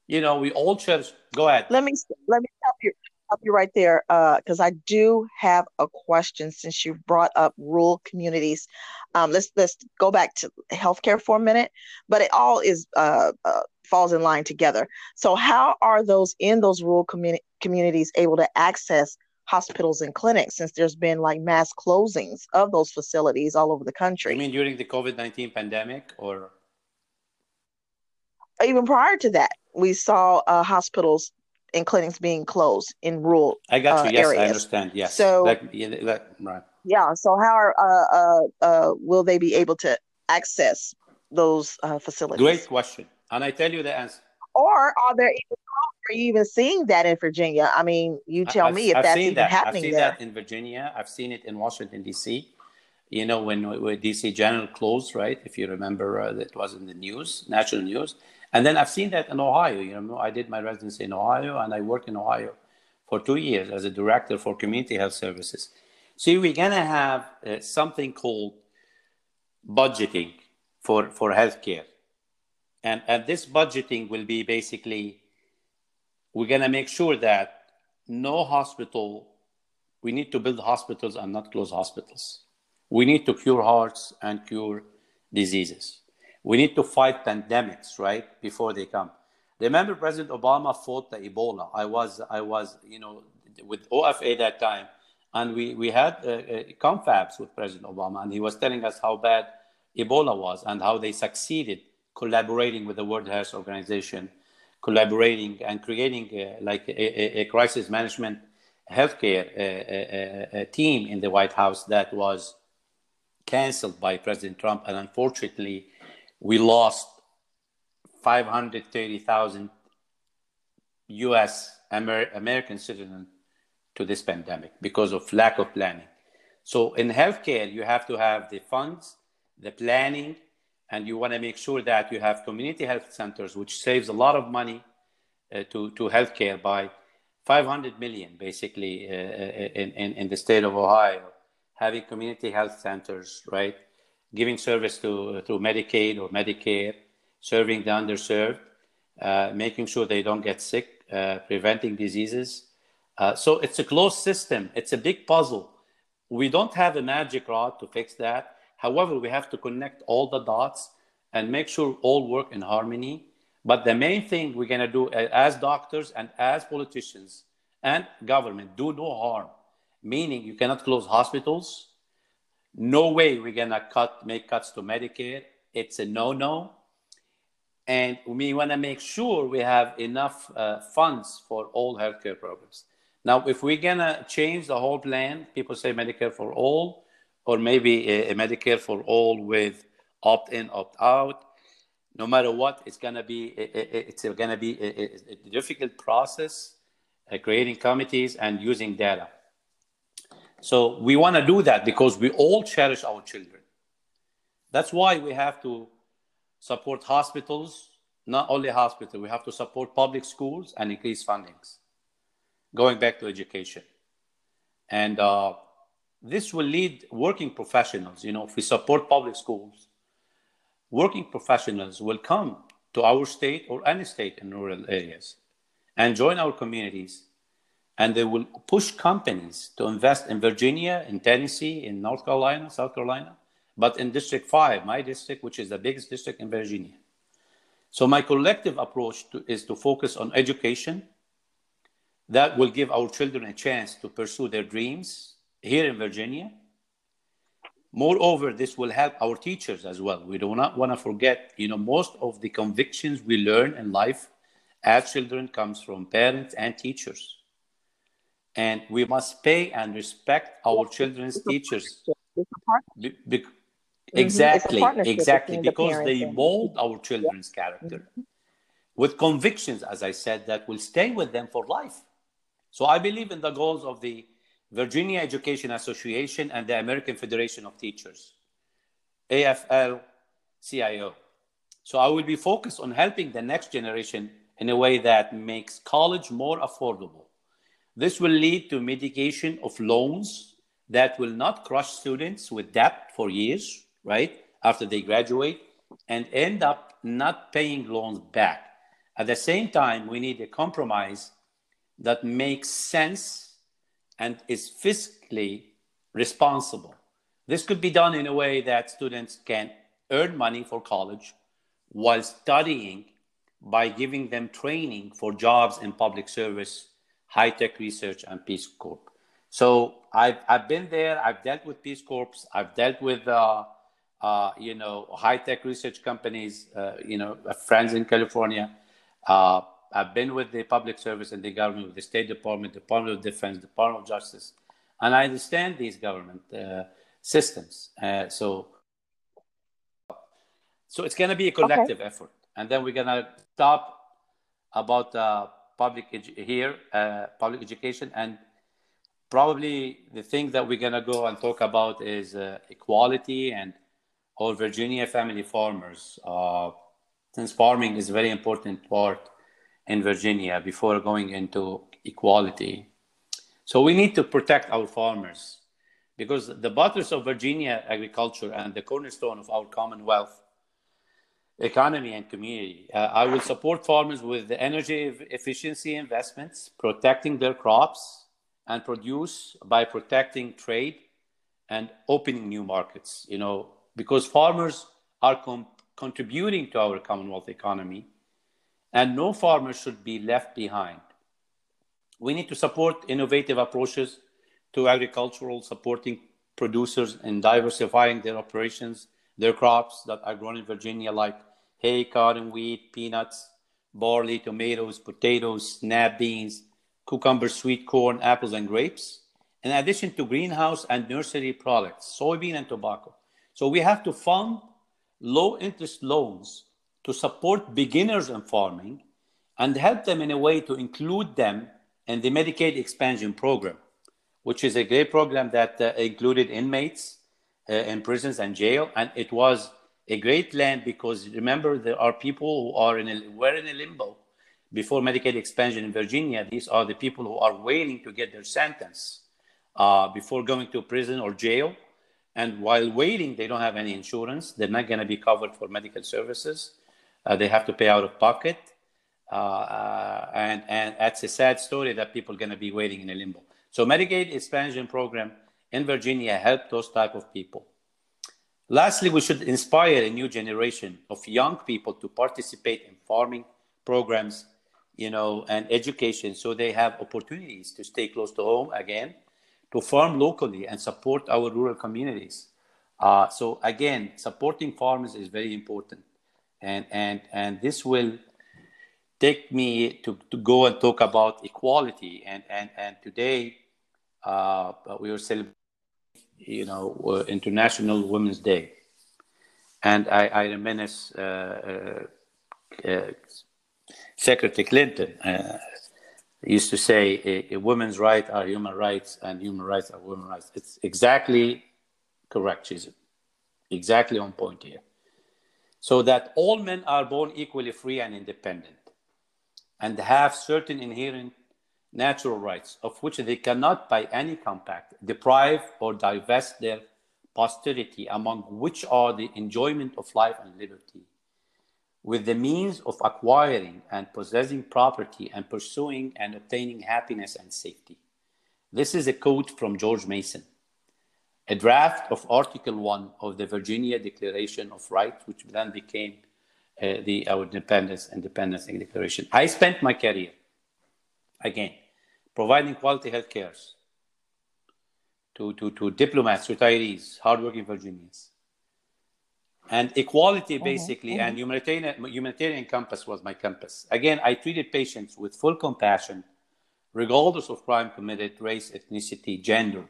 you know, we all cherish. Go ahead. Let me let me help you help you right there because uh, I do have a question since you brought up rural communities. Um, let's let's go back to healthcare for a minute, but it all is uh, uh, falls in line together. So, how are those in those rural communi- communities able to access hospitals and clinics since there's been like mass closings of those facilities all over the country? I mean during the COVID nineteen pandemic, or even prior to that? we saw uh, hospitals and clinics being closed in rural I got you. Uh, yes, areas. I understand. Yes. So, like, like, right. Yeah. So, how are uh, uh, uh, will they be able to access those uh, facilities? Great question, and I tell you the answer. Or are there even, are you even seeing that in Virginia? I mean, you tell I've, me if I've that's even that. happening I've seen there. that in Virginia. I've seen it in Washington D.C. You know, when, when DC General closed, right? If you remember, uh, it was in the news, national news and then I've seen that in Ohio. You know, I did my residency in Ohio, and I worked in Ohio for two years as a director for community health services. So we're gonna have uh, something called budgeting for for healthcare, and and this budgeting will be basically we're gonna make sure that no hospital. We need to build hospitals and not close hospitals. We need to cure hearts and cure diseases. We need to fight pandemics, right, before they come. Remember, President Obama fought the Ebola. I was, I was, you know, with OFA that time, and we we had uh, uh, confabs with President Obama, and he was telling us how bad Ebola was and how they succeeded collaborating with the World Health Organization, collaborating and creating uh, like a, a, crisis management healthcare uh, uh, uh, team in the White House that was canceled by President Trump, and unfortunately we lost 530,000 US Amer- American citizens to this pandemic because of lack of planning. So in healthcare, you have to have the funds, the planning, and you want to make sure that you have community health centers, which saves a lot of money uh, to, to healthcare by 500 million, basically, uh, uh, in, in, in the state of Ohio, having community health centers, right? Giving service to through Medicaid or Medicare, serving the underserved, uh, making sure they don't get sick, uh, preventing diseases. Uh, so it's a closed system. It's a big puzzle. We don't have a magic rod to fix that. However, we have to connect all the dots and make sure all work in harmony. But the main thing we're going to do uh, as doctors and as politicians and government do no harm. Meaning, you cannot close hospitals, no way we're gonna cut make cuts to Medicare. It's a no-no, and we want to make sure we have enough uh, funds for all healthcare programs. Now, if we're gonna change the whole plan, people say Medicare for all, or maybe a, a Medicare for all with opt-in, opt-out. No matter what, it's gonna be it's gonna be a, a difficult process, uh, creating committees and using data. So we want to do that because we all cherish our children. That's why we have to support hospitals, not only hospitals, we have to support public schools and increase fundings. Going back to education. And uh, this will lead working professionals. You know, if we support public schools, working professionals will come to our state or any state in rural areas and join our communities. And they will push companies to invest in Virginia, in Tennessee, in North Carolina, South Carolina, but in District 5, my district, which is the biggest district in Virginia. So, my collective approach to, is to focus on education that will give our children a chance to pursue their dreams here in Virginia. Moreover, this will help our teachers as well. We do not want to forget, you know, most of the convictions we learn in life as children comes from parents and teachers. And we must pay and respect our children's teachers. Be, be, mm-hmm. Exactly, exactly, because the they mold our children's character mm-hmm. with convictions, as I said, that will stay with them for life. So I believe in the goals of the Virginia Education Association and the American Federation of Teachers, AFL CIO. So I will be focused on helping the next generation in a way that makes college more affordable. This will lead to mitigation of loans that will not crush students with debt for years, right, after they graduate and end up not paying loans back. At the same time, we need a compromise that makes sense and is fiscally responsible. This could be done in a way that students can earn money for college while studying by giving them training for jobs in public service, high tech research, and Peace Corps. So I've, I've been there, I've dealt with Peace Corps, I've dealt with, uh, uh, you know, high tech research companies, uh, you know, friends in California. Uh, I've been with the public service and the government, with the State Department, Department of Defense, Department of Justice, and I understand these government uh, systems. Uh, so, so it's going to be a collective okay. effort, and then we're going to stop about uh, public here, uh, public education, and probably the thing that we're to go and talk about is uh, equality and all Virginia family farmers. Uh, since farming is a very important part in Virginia before going into equality. So we need to protect our farmers because the butters of Virginia agriculture and the cornerstone of our Commonwealth economy and community. Uh, I will support farmers with energy efficiency investments, protecting their crops and produce by protecting trade and opening new markets. You know, because farmers are com- contributing to our Commonwealth economy and no farmer should be left behind. We need to support innovative approaches to agricultural, supporting producers and diversifying their operations, their crops that are grown in Virginia, like hay, cotton, wheat, peanuts, barley, tomatoes, potatoes, snap beans, cucumber, sweet corn, apples, and grapes, in addition to greenhouse and nursery products, soybean and tobacco. So we have to fund low interest loans to support beginners in farming and help them in a way to include them in the Medicaid expansion program, which is a great program that uh, included inmates uh, in prisons and jail. And it was a great land because remember, there are people who are in a, were in a limbo before Medicaid expansion in Virginia. These are the people who are waiting to get their sentence uh, before going to prison or jail. And while waiting, they don't have any insurance. They're not going to be covered for medical services. Uh, they have to pay out of pocket. Uh, uh, and, and that's a sad story that people are going to be waiting in a limbo. So Medicaid expansion program in Virginia helped those type of people. Lastly, we should inspire a new generation of young people to participate in farming programs, you know, and education so they have opportunities to stay close to home again, to farm locally and support our rural communities. Uh, so again, supporting farmers is very important and and and this will take me to, to go and talk about equality and and and today uh, we are celebrating you know uh, international women's day. And i i reminisce uh, uh, uh secretary clinton used to say a, a, woman's rights are human rights and human rights are women's rights. It's exactly correct she's exactly on point here. So that all men are born equally free and independent and have certain inherent natural rights of which they cannot by any compact deprive or divest their posterity among which are the enjoyment of life and liberty. With the means of acquiring and possessing property and pursuing and obtaining happiness and safety. This is a quote from george mason. A draft of article 1 of the virginia declaration of rights which then became uh, the our independence independence declaration. I spent my career again, providing quality health care to, to, to diplomats, retirees, hardworking Virginians. And equality, mm-hmm, basically, mm-hmm. and humanitarian, humanitarian compass was my compass. Again, I treated patients with full compassion, regardless of crime committed, race, ethnicity, gender,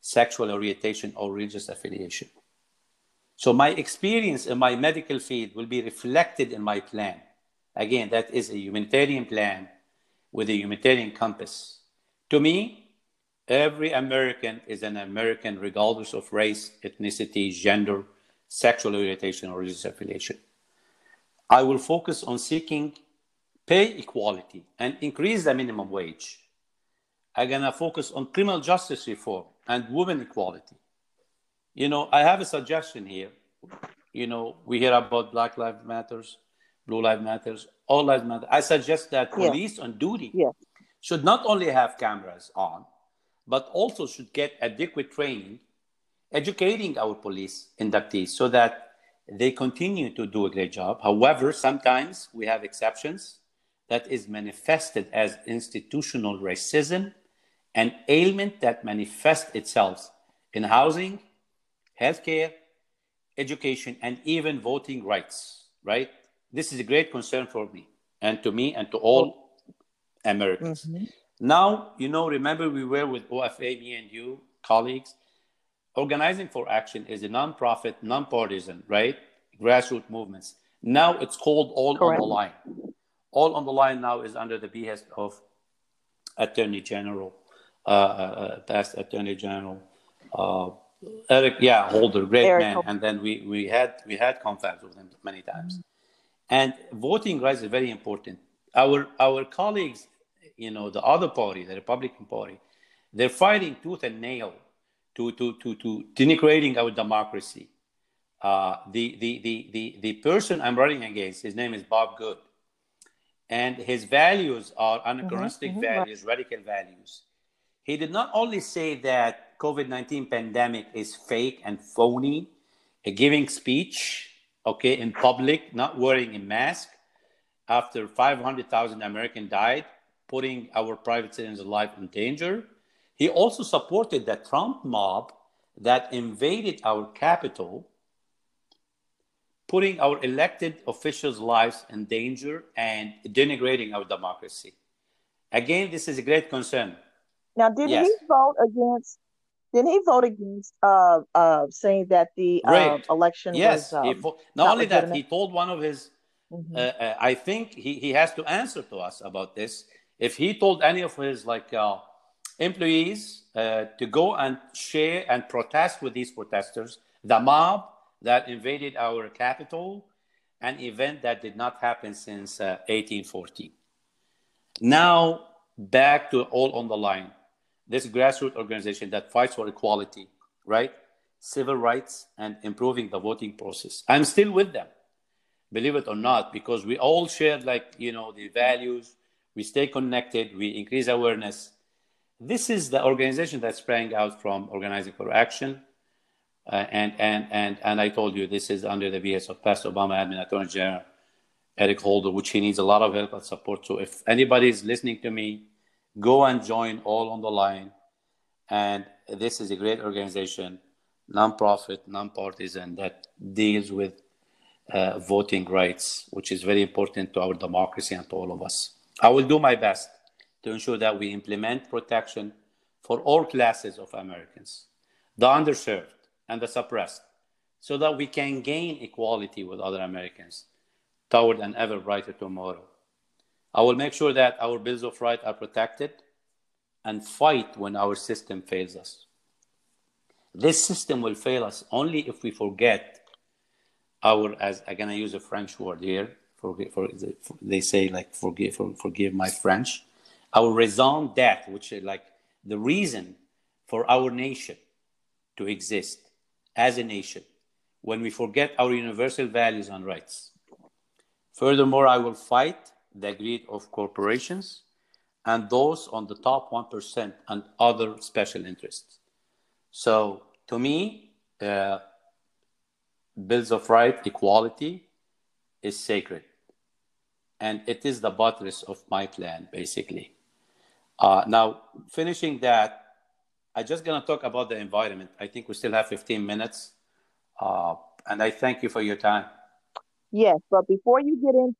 sexual orientation, or religious affiliation. So my experience in my medical field will be reflected in my plan. Again, that is a humanitarian plan with a humanitarian compass. To me, every American is an American regardless of race, ethnicity, gender, sexual orientation, or religious affiliation. I will focus on seeking pay equality and increase the minimum wage. I'm going to focus on criminal justice reform and women equality. You know, I have a suggestion here. You know, we hear about Black Lives Matters, Blue Lives Matters, All Lives Matter. I suggest that police on duty should not only have cameras on, but also should get adequate training, educating our police inductees so that they continue to do a great job. However, sometimes we have exceptions that is manifested as institutional racism an ailment that manifests itself in housing, healthcare, education, and even voting rights, right? This is a great concern for me and to me and to all Americans. Mm-hmm. Now, you know, remember we were with OFA, me and you, colleagues. Organizing for Action is a nonprofit, nonpartisan, right? Grassroots movements. Now it's called All Correct. on the Line. All on the Line now is under the behest of Attorney General, uh, uh, uh past Attorney General uh, Eric, yeah, Holder, great Eric man. Holder. And then we, we had we had contacts with him many times. Mm-hmm. And voting rights is very important. Our our colleagues, you know, the other party, the Republican Party, they're fighting tooth and nail to to to to denigrating our democracy. Uh, the, the the the the person I'm running against, his name is Bob Good, and his values are anachronistic mm-hmm, mm-hmm. values, radical values. He did not only say that COVID nineteen pandemic is fake and phony, a giving speech okay, in public, not wearing a mask after 500,000 Americans died, putting our private citizens' life in danger. He also supported the Trump mob that invaded our capital, putting our elected officials' lives in danger and denigrating our democracy. Again, this is a great concern. Now, did yes. he vote against did he vote against uh, uh, saying that the uh, election yes, was um, vo- not, not, only that he told one of his mm-hmm. Uh, uh, i think he, he has to answer to us about this. If he told any of his like uh, employees to go and share and protest with these protesters the mob that invaded our capital an event that did not happen since 1814 now back to all on the line this grassroots organization that fights for equality, right? Civil rights and improving the voting process. I'm still with them, believe it or not, because we all share like, you know, the values, we stay connected, we increase awareness. This is the organization that sprang out from Organizing for Action. Uh, and, and, and, and I told you this is under the VS of past Obama admin Attorney General Eric Holder, which he needs a lot of help and support. So if anybody is listening to me, go and join All on the Line. And this is a great organization, nonprofit, nonpartisan, that deals with uh, voting rights, which is very important to our democracy and to all of us. I will do my best to ensure that we implement protection for all classes of Americans, the underserved and the suppressed, so that we can gain equality with other Americans toward an ever brighter tomorrow. I will make sure that our bills of rights are protected and fight when our system fails us. This system will fail us only if we forget our, as I'm gonna use a French word here, for, for, they say like forgive, for, forgive my French. our raison d'etre, which is like the reason for our nation to exist as a nation, when we forget our universal values and rights. Furthermore, I will fight the greed of corporations and those on the top 1% and other special interests. So, to me, uh, bills of right equality is sacred. And it is the buttress of my plan basically. Uh, now finishing that i'm just going to talk about the environment. I think we still have 15 minutes. Uh, and i thank you for your time. Yes but before you get in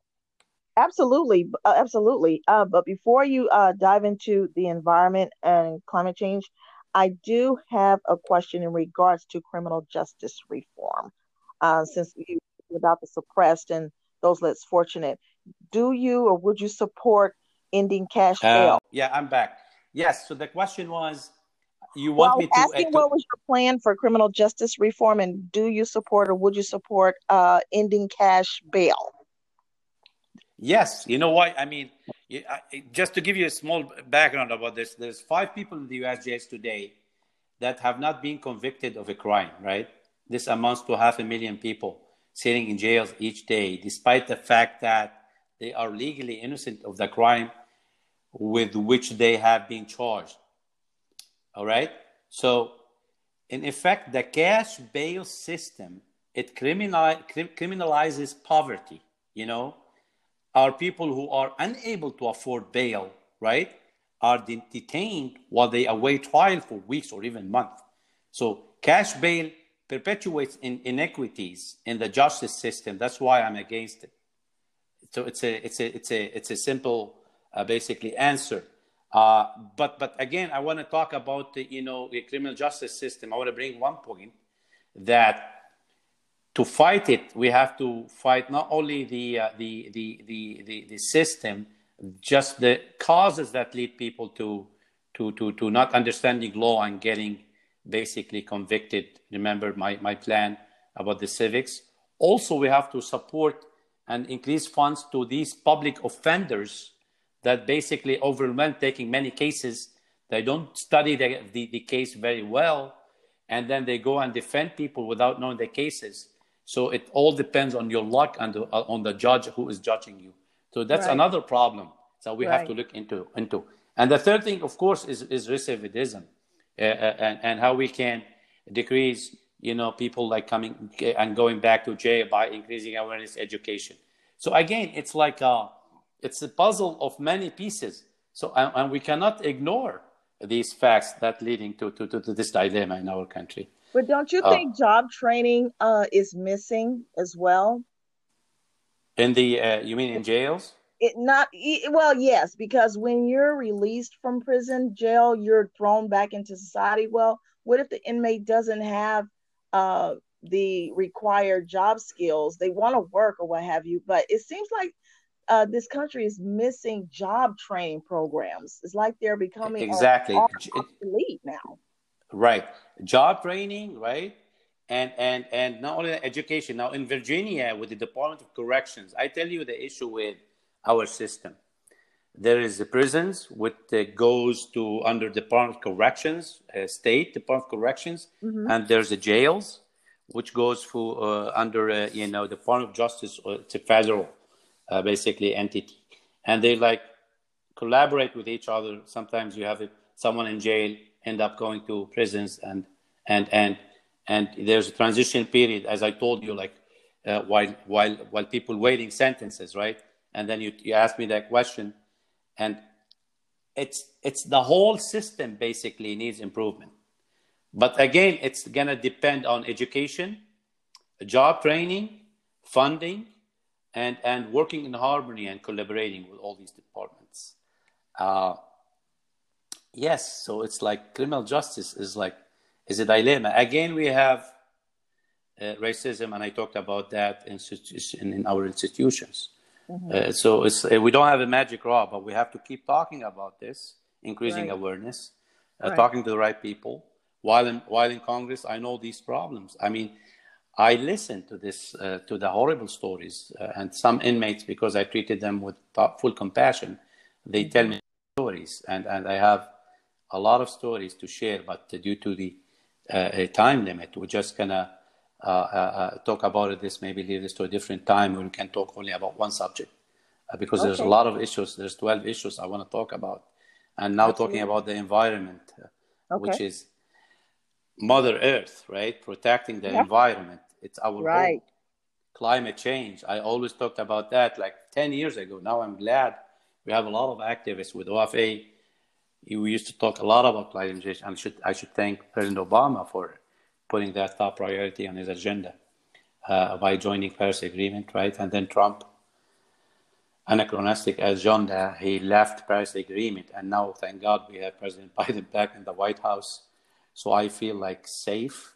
absolutely uh, absolutely uh, but before you uh, dive into the environment and climate change i do have a question in regards to criminal justice reform uh, since you about the suppressed and those less fortunate. Do you or would you support ending cash uh, bail? yeah, I'm back. Yes. So the question was, you want well, me to asking uh, what was your plan for criminal justice reform, and do you support or would you support uh, ending cash bail? Yes. You know why? I mean, just to give you a small background about this, there's five people in the USJS today that have not been convicted of a crime, right? This amounts to half a million people sitting in jails each day, despite the fact that they are legally innocent of the crime with which they have been charged. All right? So, in effect, the cash bail system it criminalizes poverty. You know, our people who are unable to afford bail, right, are detained while they await trial for weeks or even months. So, cash bail perpetuates in inequities in the justice system. That's why I'm against it. So it's a it's a it's a it's a simple uh, basically answer. Uh, but but again, I want to talk about the you know the criminal justice system. I want to bring one point that to fight it, we have to fight not only the uh, the, the, the the the system, just the causes that lead people to to to to not understanding law and getting basically convicted. Remember my, my plan about the civics. Also, we have to support and increase funds to these public offenders that basically overwhelm taking many cases. They don't study the, the, the case very well, and then they go and defend people without knowing the cases. So it all depends on your luck and uh, on the judge who is judging you. So that's right. another problem that we right. have to look into. into. And the third thing, of course, is, is recidivism. Uh, uh, and, and how we can decrease you know people like coming and going back to jail by increasing awareness education so again it's like a it's a puzzle of many pieces so and, and we cannot ignore these facts that leading to, to, to, this dilemma in our country but don't you uh, think job training uh, is missing as well? In the uh, you mean in jails? It not well yes because when you're released from prison jail you're thrown back into society. Well what if the inmate doesn't have uh, the required job skills? They want to work or what have you but it seems like uh, this country is missing job training programs. It's like they're becoming exactly. elite now right job training right and and and not only education now in virginia with the department of corrections i tell you the issue with our system. There is the prisons, which uh, goes to under Department of Corrections, uh, State Department of Corrections, mm-hmm. and there's the jails, which goes for uh, under uh, you know the Department of Justice. It's a federal, uh, basically entity, and they like collaborate with each other. Sometimes you have someone in jail end up going to prisons, and and and and there's a transition period, as I told you, like uh, while while while people waiting sentences, right? and then you, you ask me that question and it's it's the whole system basically needs improvement but again it's going to depend on education job training funding and and working in harmony and collaborating with all these departments uh, yes so it's like criminal justice is like is a dilemma again we have uh, racism and i talked about that in, in our institutions Mm-hmm. Uh, so it's uh, we don't have a magic rod, but we have to keep talking about this, increasing right. awareness, uh, right. talking to the right people. While in while in Congress, I know these problems. I mean, I listen to this uh, to the horrible stories, uh, and some inmates because I treated them with full compassion, they mm-hmm. tell me stories. stories, and, and I have a lot of stories to share, but due to the uh, time limit, we're just gonna uh, uh, uh, talk about this. Maybe leave this to a different time, where we can talk only about one subject, uh, because okay. there's a lot of issues. There's 12 issues I want to talk about, and now Absolutely. talking about the environment, uh, okay. which is Mother Earth, right? Protecting the yeah. environment. It's our right. Climate change. I always talked about that like 10 years ago. Now I'm glad we have a lot of activists with OFA. We used to talk a lot about climate change, and should, I should thank President Obama for putting that top priority on his agenda uh, by joining Paris Agreement, right? And then Trump, anachronistic agenda, he left Paris Agreement, and now, thank God, we have President Biden back in the White House. So I feel like safe.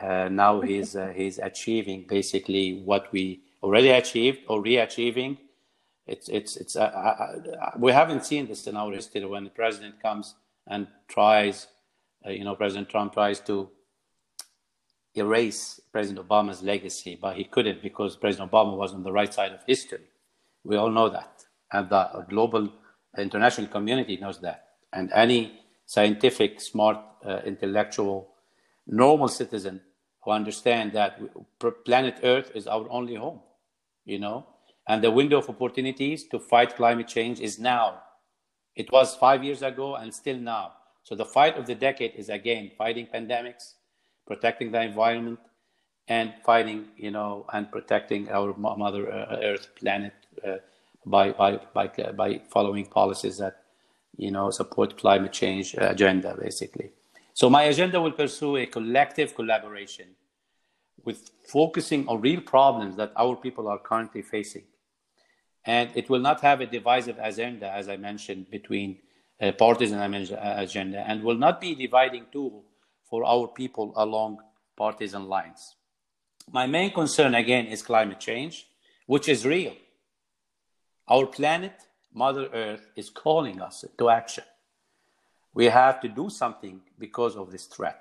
Uh, now he's uh, he's achieving basically what we already achieved or re-achieving. It's it's it's. Uh, uh, we haven't seen this in our history when the president comes and tries, uh, you know, President Trump tries to erase President Obama's legacy, but he couldn't because President Obama was on the right side of history. We all know that. And the global international community knows that. And any scientific, smart, uh, intellectual, normal citizen who understand that planet Earth is our only home, you know, and the window of opportunities to fight climate change is now. It was five years ago and still now. So the fight of the decade is again fighting pandemics, protecting the environment, and fighting, you know, and protecting our Mother uh, Earth planet uh, by, by, by, by following policies that, you know, support climate change agenda, basically. So my agenda will pursue a collective collaboration with focusing on real problems that our people are currently facing. And it will not have a divisive agenda, as I mentioned, between uh, partisan agenda, and will not be dividing tool for our people along partisan lines. My main concern, again, is climate change, which is real. Our planet, Mother Earth, is calling us to action. We have to do something because of this threat,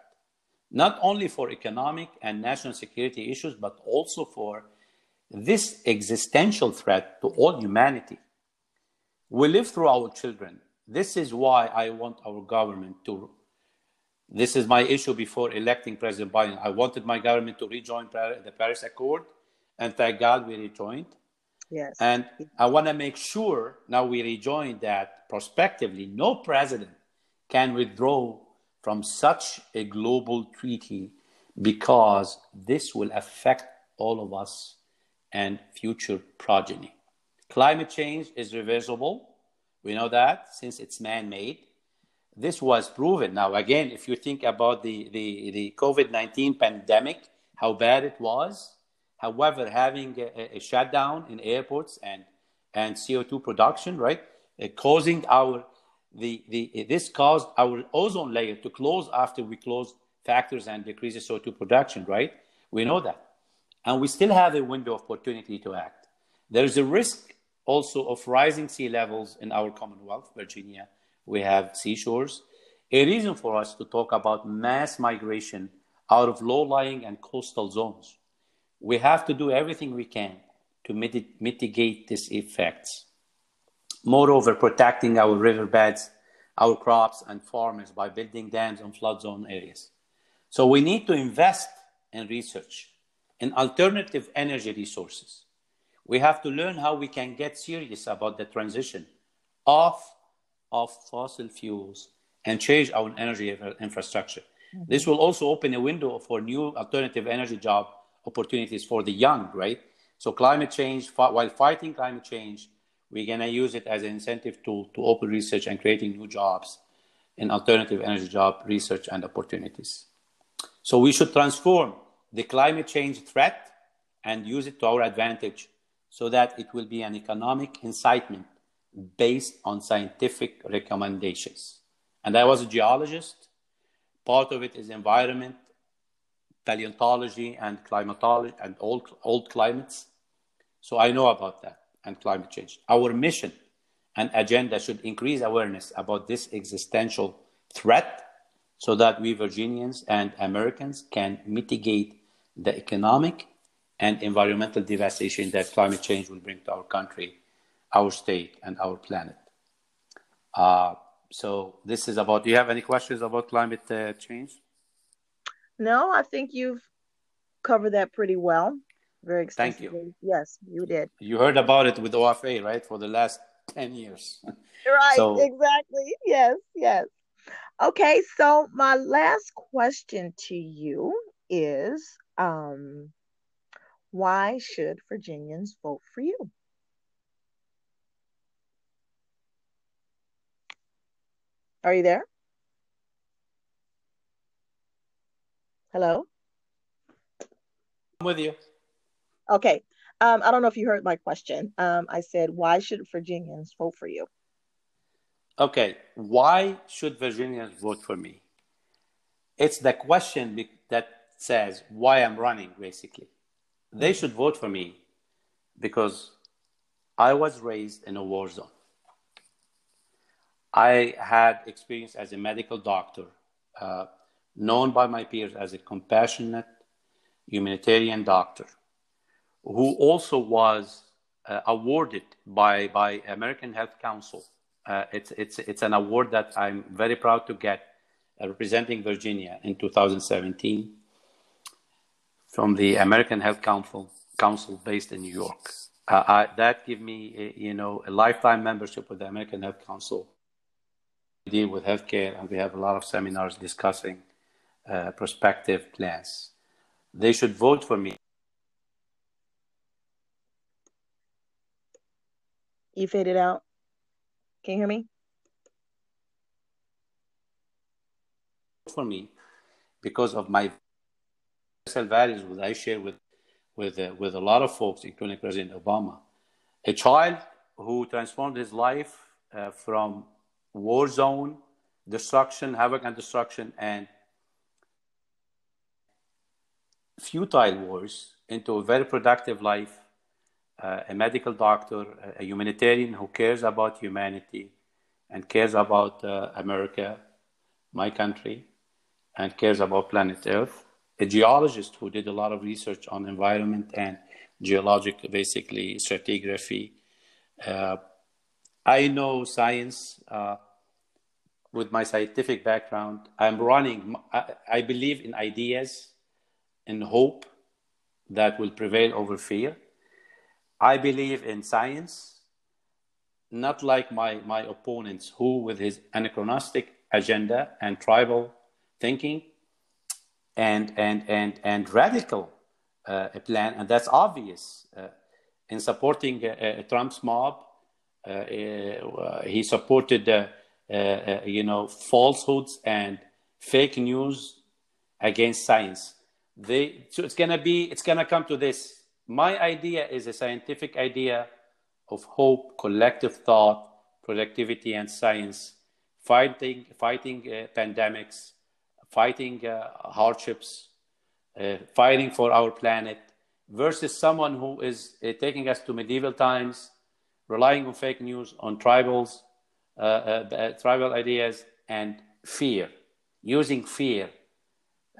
not only for economic and national security issues, but also for this existential threat to all humanity. We live through our children. This is why I want our government to this is my issue before electing President Biden. I wanted my government to rejoin the Paris Accord, and thank God we rejoined. Yes. And I want to make sure now we rejoin that prospectively, no president can withdraw from such a global treaty because this will affect all of us and future progeny. Climate change is reversible. We know that since it's man made this was proven. Now, again, if you think about the, the, the COVID 19 pandemic, how bad it was, however, having a, a shutdown in airports and, and CO2 production, right, uh, causing our the, the, this caused our ozone layer to close after we closed factors and decreases CO2 production, right? We know that. And we still have a window of opportunity to act. There's a risk also of rising sea levels in our Commonwealth, Virginia, we have seashores. A reason for us to talk about mass migration out of low lying and coastal zones. We have to do everything we can to mit- mitigate these effects. Moreover, protecting our riverbeds, our crops, and farmers by building dams on flood zone areas. So we need to invest in research in alternative energy resources. We have to learn how we can get serious about the transition off of fossil fuels and change our energy infrastructure. Mm-hmm. This will also open a window for new alternative energy job opportunities for the young, right? So climate change, while fighting climate change, we're going to use it as an incentive tool to open research and creating new jobs in alternative energy job research and opportunities. So we should transform the climate change threat and use it to our advantage so that it will be an economic incitement based on scientific recommendations. And I was a geologist. Part of it is environment, paleontology, and climatology, and old, old climates. So I know about that and climate change. Our mission and agenda should increase awareness about this existential threat so that we Virginians and Americans can mitigate the economic and environmental devastation that climate change will bring to our country our state and our planet. Uh, so this is about. Do you have any questions about climate uh, change? No, I think you've covered that pretty well. Very extensively. Thank you. Yes, you did. You heard about it with OFA, right? For the last ten years. Right. So- exactly. Yes. Yes. Okay. So my last question to you is, um, why should Virginians vote for you? Are you there? Hello? I'm with you. Okay. Um, I don't know if you heard my question. Um, I said, why should Virginians vote for you? Okay, why should Virginians vote for me? It's the question that says why I'm running, basically. They should vote for me because I was raised in a war zone. I had experience as a medical doctor, uh, known by my peers as a compassionate humanitarian doctor, who also was uh, awarded by, by American Health Council. Uh, it's, it's, it's an award that I'm very proud to get uh, representing Virginia in 2017 from the American Health Council, Council based in New York. Uh, I, that gave me, a, you know, a lifetime membership with the American Health Council. We deal with healthcare, and we have a lot of seminars discussing uh, prospective plans. They should vote for me. You faded out. Can you hear me? for me because of my universal values that I share with with uh, with a lot of folks, including President Obama. A child who transformed his life uh, from war zone, destruction, havoc, and destruction, and futile wars into a very productive life. Uh, a medical doctor, a humanitarian who cares about humanity and cares about uh, America, my country, and cares about planet Earth. A geologist who did a lot of research on environment and geologic, basically stratigraphy. Uh, I know science uh, with my scientific background. I'm running, I, I believe in ideas and hope that will prevail over fear. I believe in science, not like my, my opponents who, with his anachronistic agenda and tribal thinking and, and, and, and radical uh, plan, and that's obvious. Uh, in supporting uh, Trump's mob, he supported, you know, falsehoods and fake news against science. They, so it's gonna be, it's gonna come to this. My idea is a scientific idea of hope, collective thought, productivity, and science, fighting, fighting uh, pandemics, fighting uh, hardships, uh, fighting for our planet, versus someone who is uh, taking us to medieval times, relying on fake news, on tribals, uh, uh, tribal ideas, and fear, using fear,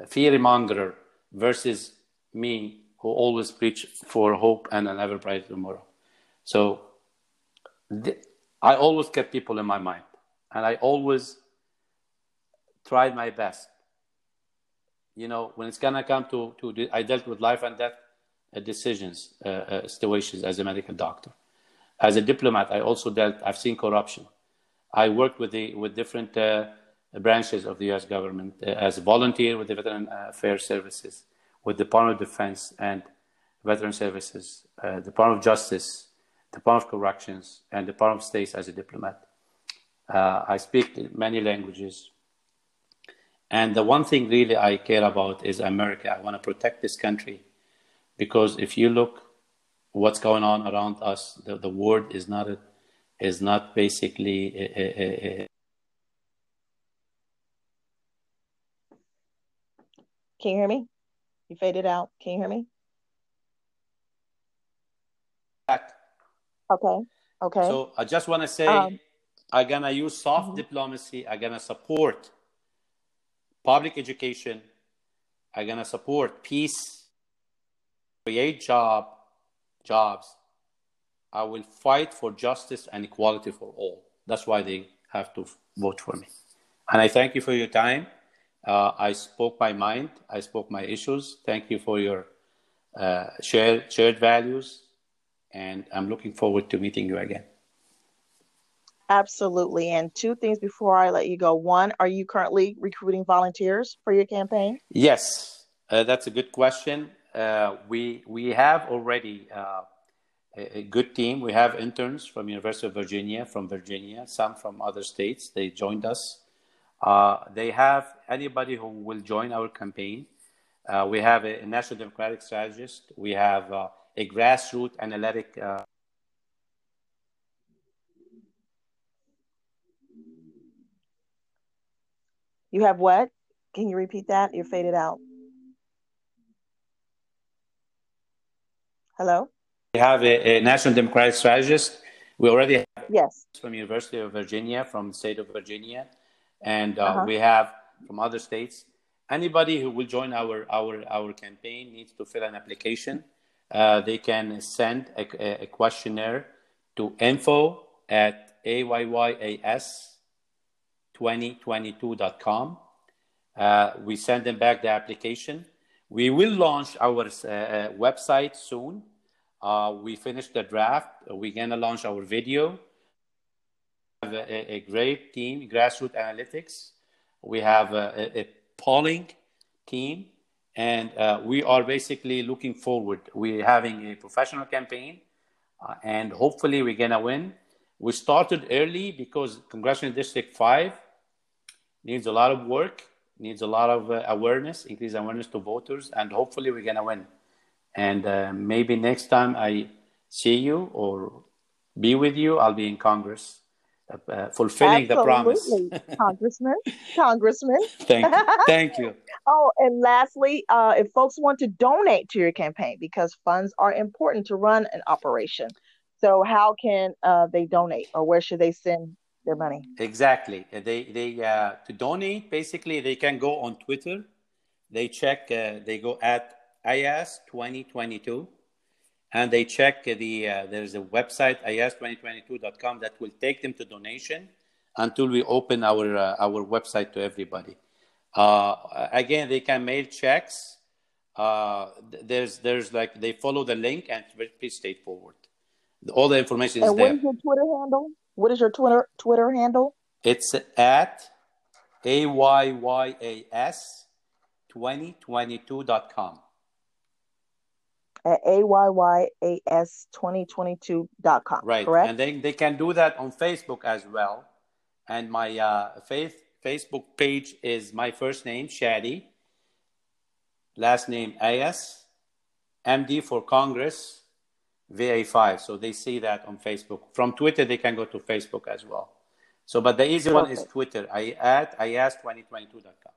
fear monger, versus me who always preach for hope and an ever brighter tomorrow. So th- I always kept people in my mind, and I always tried my best you know, when it's gonna come to to I dealt with life and death uh, decisions, uh, uh, situations as a medical doctor. As a diplomat, I also dealt. I've seen corruption. I worked with the with different uh, branches of the U.S. government uh, as a volunteer with the Veteran Affairs Services, with the Department of Defense and Veteran Services, uh, Department of Justice, the Department of Corrections, and the Department of State as a diplomat. I speak many languages. And the one thing really I care about is America. I want to protect this country because if you look what's going on around us, the, the world is not a, is not basically a, a, Can you hear me? You faded out. Can you hear me? Okay. Okay. So I just want to say um, I'm gonna use soft mm-hmm. diplomacy. I'm gonna support public education are going to support peace, create job, jobs. I will fight for justice and equality for all. That's why they have to vote for me. And I thank you for your time. Uh, I spoke my mind. I spoke my issues. Thank you for your uh, shared shared values, and I'm looking forward to meeting you again. Absolutely. And two things before I let you go. One, are you currently recruiting volunteers for your campaign? Yes, uh, that's a good question. Uh, we we have already uh, a, a, good team. We have interns from University of Virginia, from Virginia, some from other states. They joined us. Uh, they have anybody who will join our campaign. Uh, we have a, a, national democratic strategist. We have uh, a grassroots analytic. You have what? Can you repeat that? You're faded out. Hello? We have a, a national democratic strategist. We already have yes from University of Virginia, from the state of Virginia, and uh, uh-huh. we have from other states. Anybody who will join our our our campaign needs to fill an application. Uh, they can send a, a, questionnaire to info at ayyas2022.com. Uh, we send them back the application. We will launch our uh, website soon uh, we finished the draft. We're going to launch our video. We have a, a, great team, grassroots analytics. We have a, a polling team, and uh, we are basically looking forward. We're having a professional campaign, uh, and hopefully we're to win. We started early because Congressional District 5 needs a lot of work, needs a lot of uh, awareness, increase awareness to voters, and hopefully we're to win. And uh, maybe next time I see you or be with you, I'll be in Congress. Uh, uh fulfilling Absolutely. the promise. Congressman, Congressman. Thank you. Thank you. oh, and lastly, uh, if folks want to donate to your campaign, because funds are important to run an operation, so how can uh, they donate, or where should they send their money? Exactly. They they uh, to donate basically they can go on Twitter. They check. Uh, they go at Ayyas 2022 and they check the uh, there's a website ayyas2022.com that will take them to donation until we open our uh, our website to everybody uh, again they can mail checks uh, there's there's like they follow the link and it's pretty straightforward all the information is and there what is your twitter handle what is your twitter twitter handle it's at ayyas 2022.com at ayyas2022.com. Right. Correct? And they, they can do that on Facebook as well. And my uh, faith, Facebook page is my first name, Shadi, last name Ayyas, MD for Congress, VA5. So they see that on Facebook. From Twitter, they can go to Facebook as well. So, but the easy one is Twitter. I at ayyas2022.com.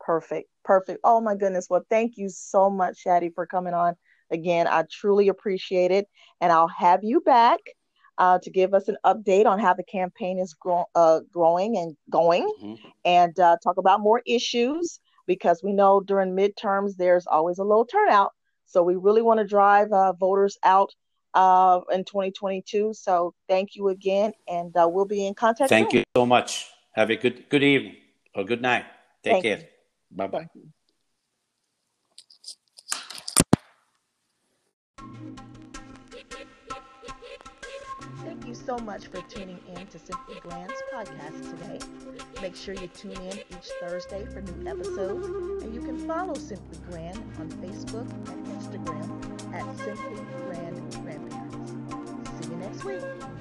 Perfect. Perfect. Oh my goodness. Well, thank you so much, Shadi, for coming on again. I truly appreciate it. And I'll have you back uh, to give us an update on how the campaign is grow- uh, growing and going mm-hmm. and uh, talk about more issues because we know during midterms there's always a low turnout. So we really want to drive uh, voters out uh, in 2022. So thank you again, and uh, we'll be in contact. Thank soon. you so much. Have a good good evening or good night. Take thank care. Bye bye. So much for tuning in to Simply Grand's podcast today. Make sure you tune in each Thursday for new episodes, and you can follow Simply Grand on Facebook and Instagram at Simply Grand Grandparents. See you next week.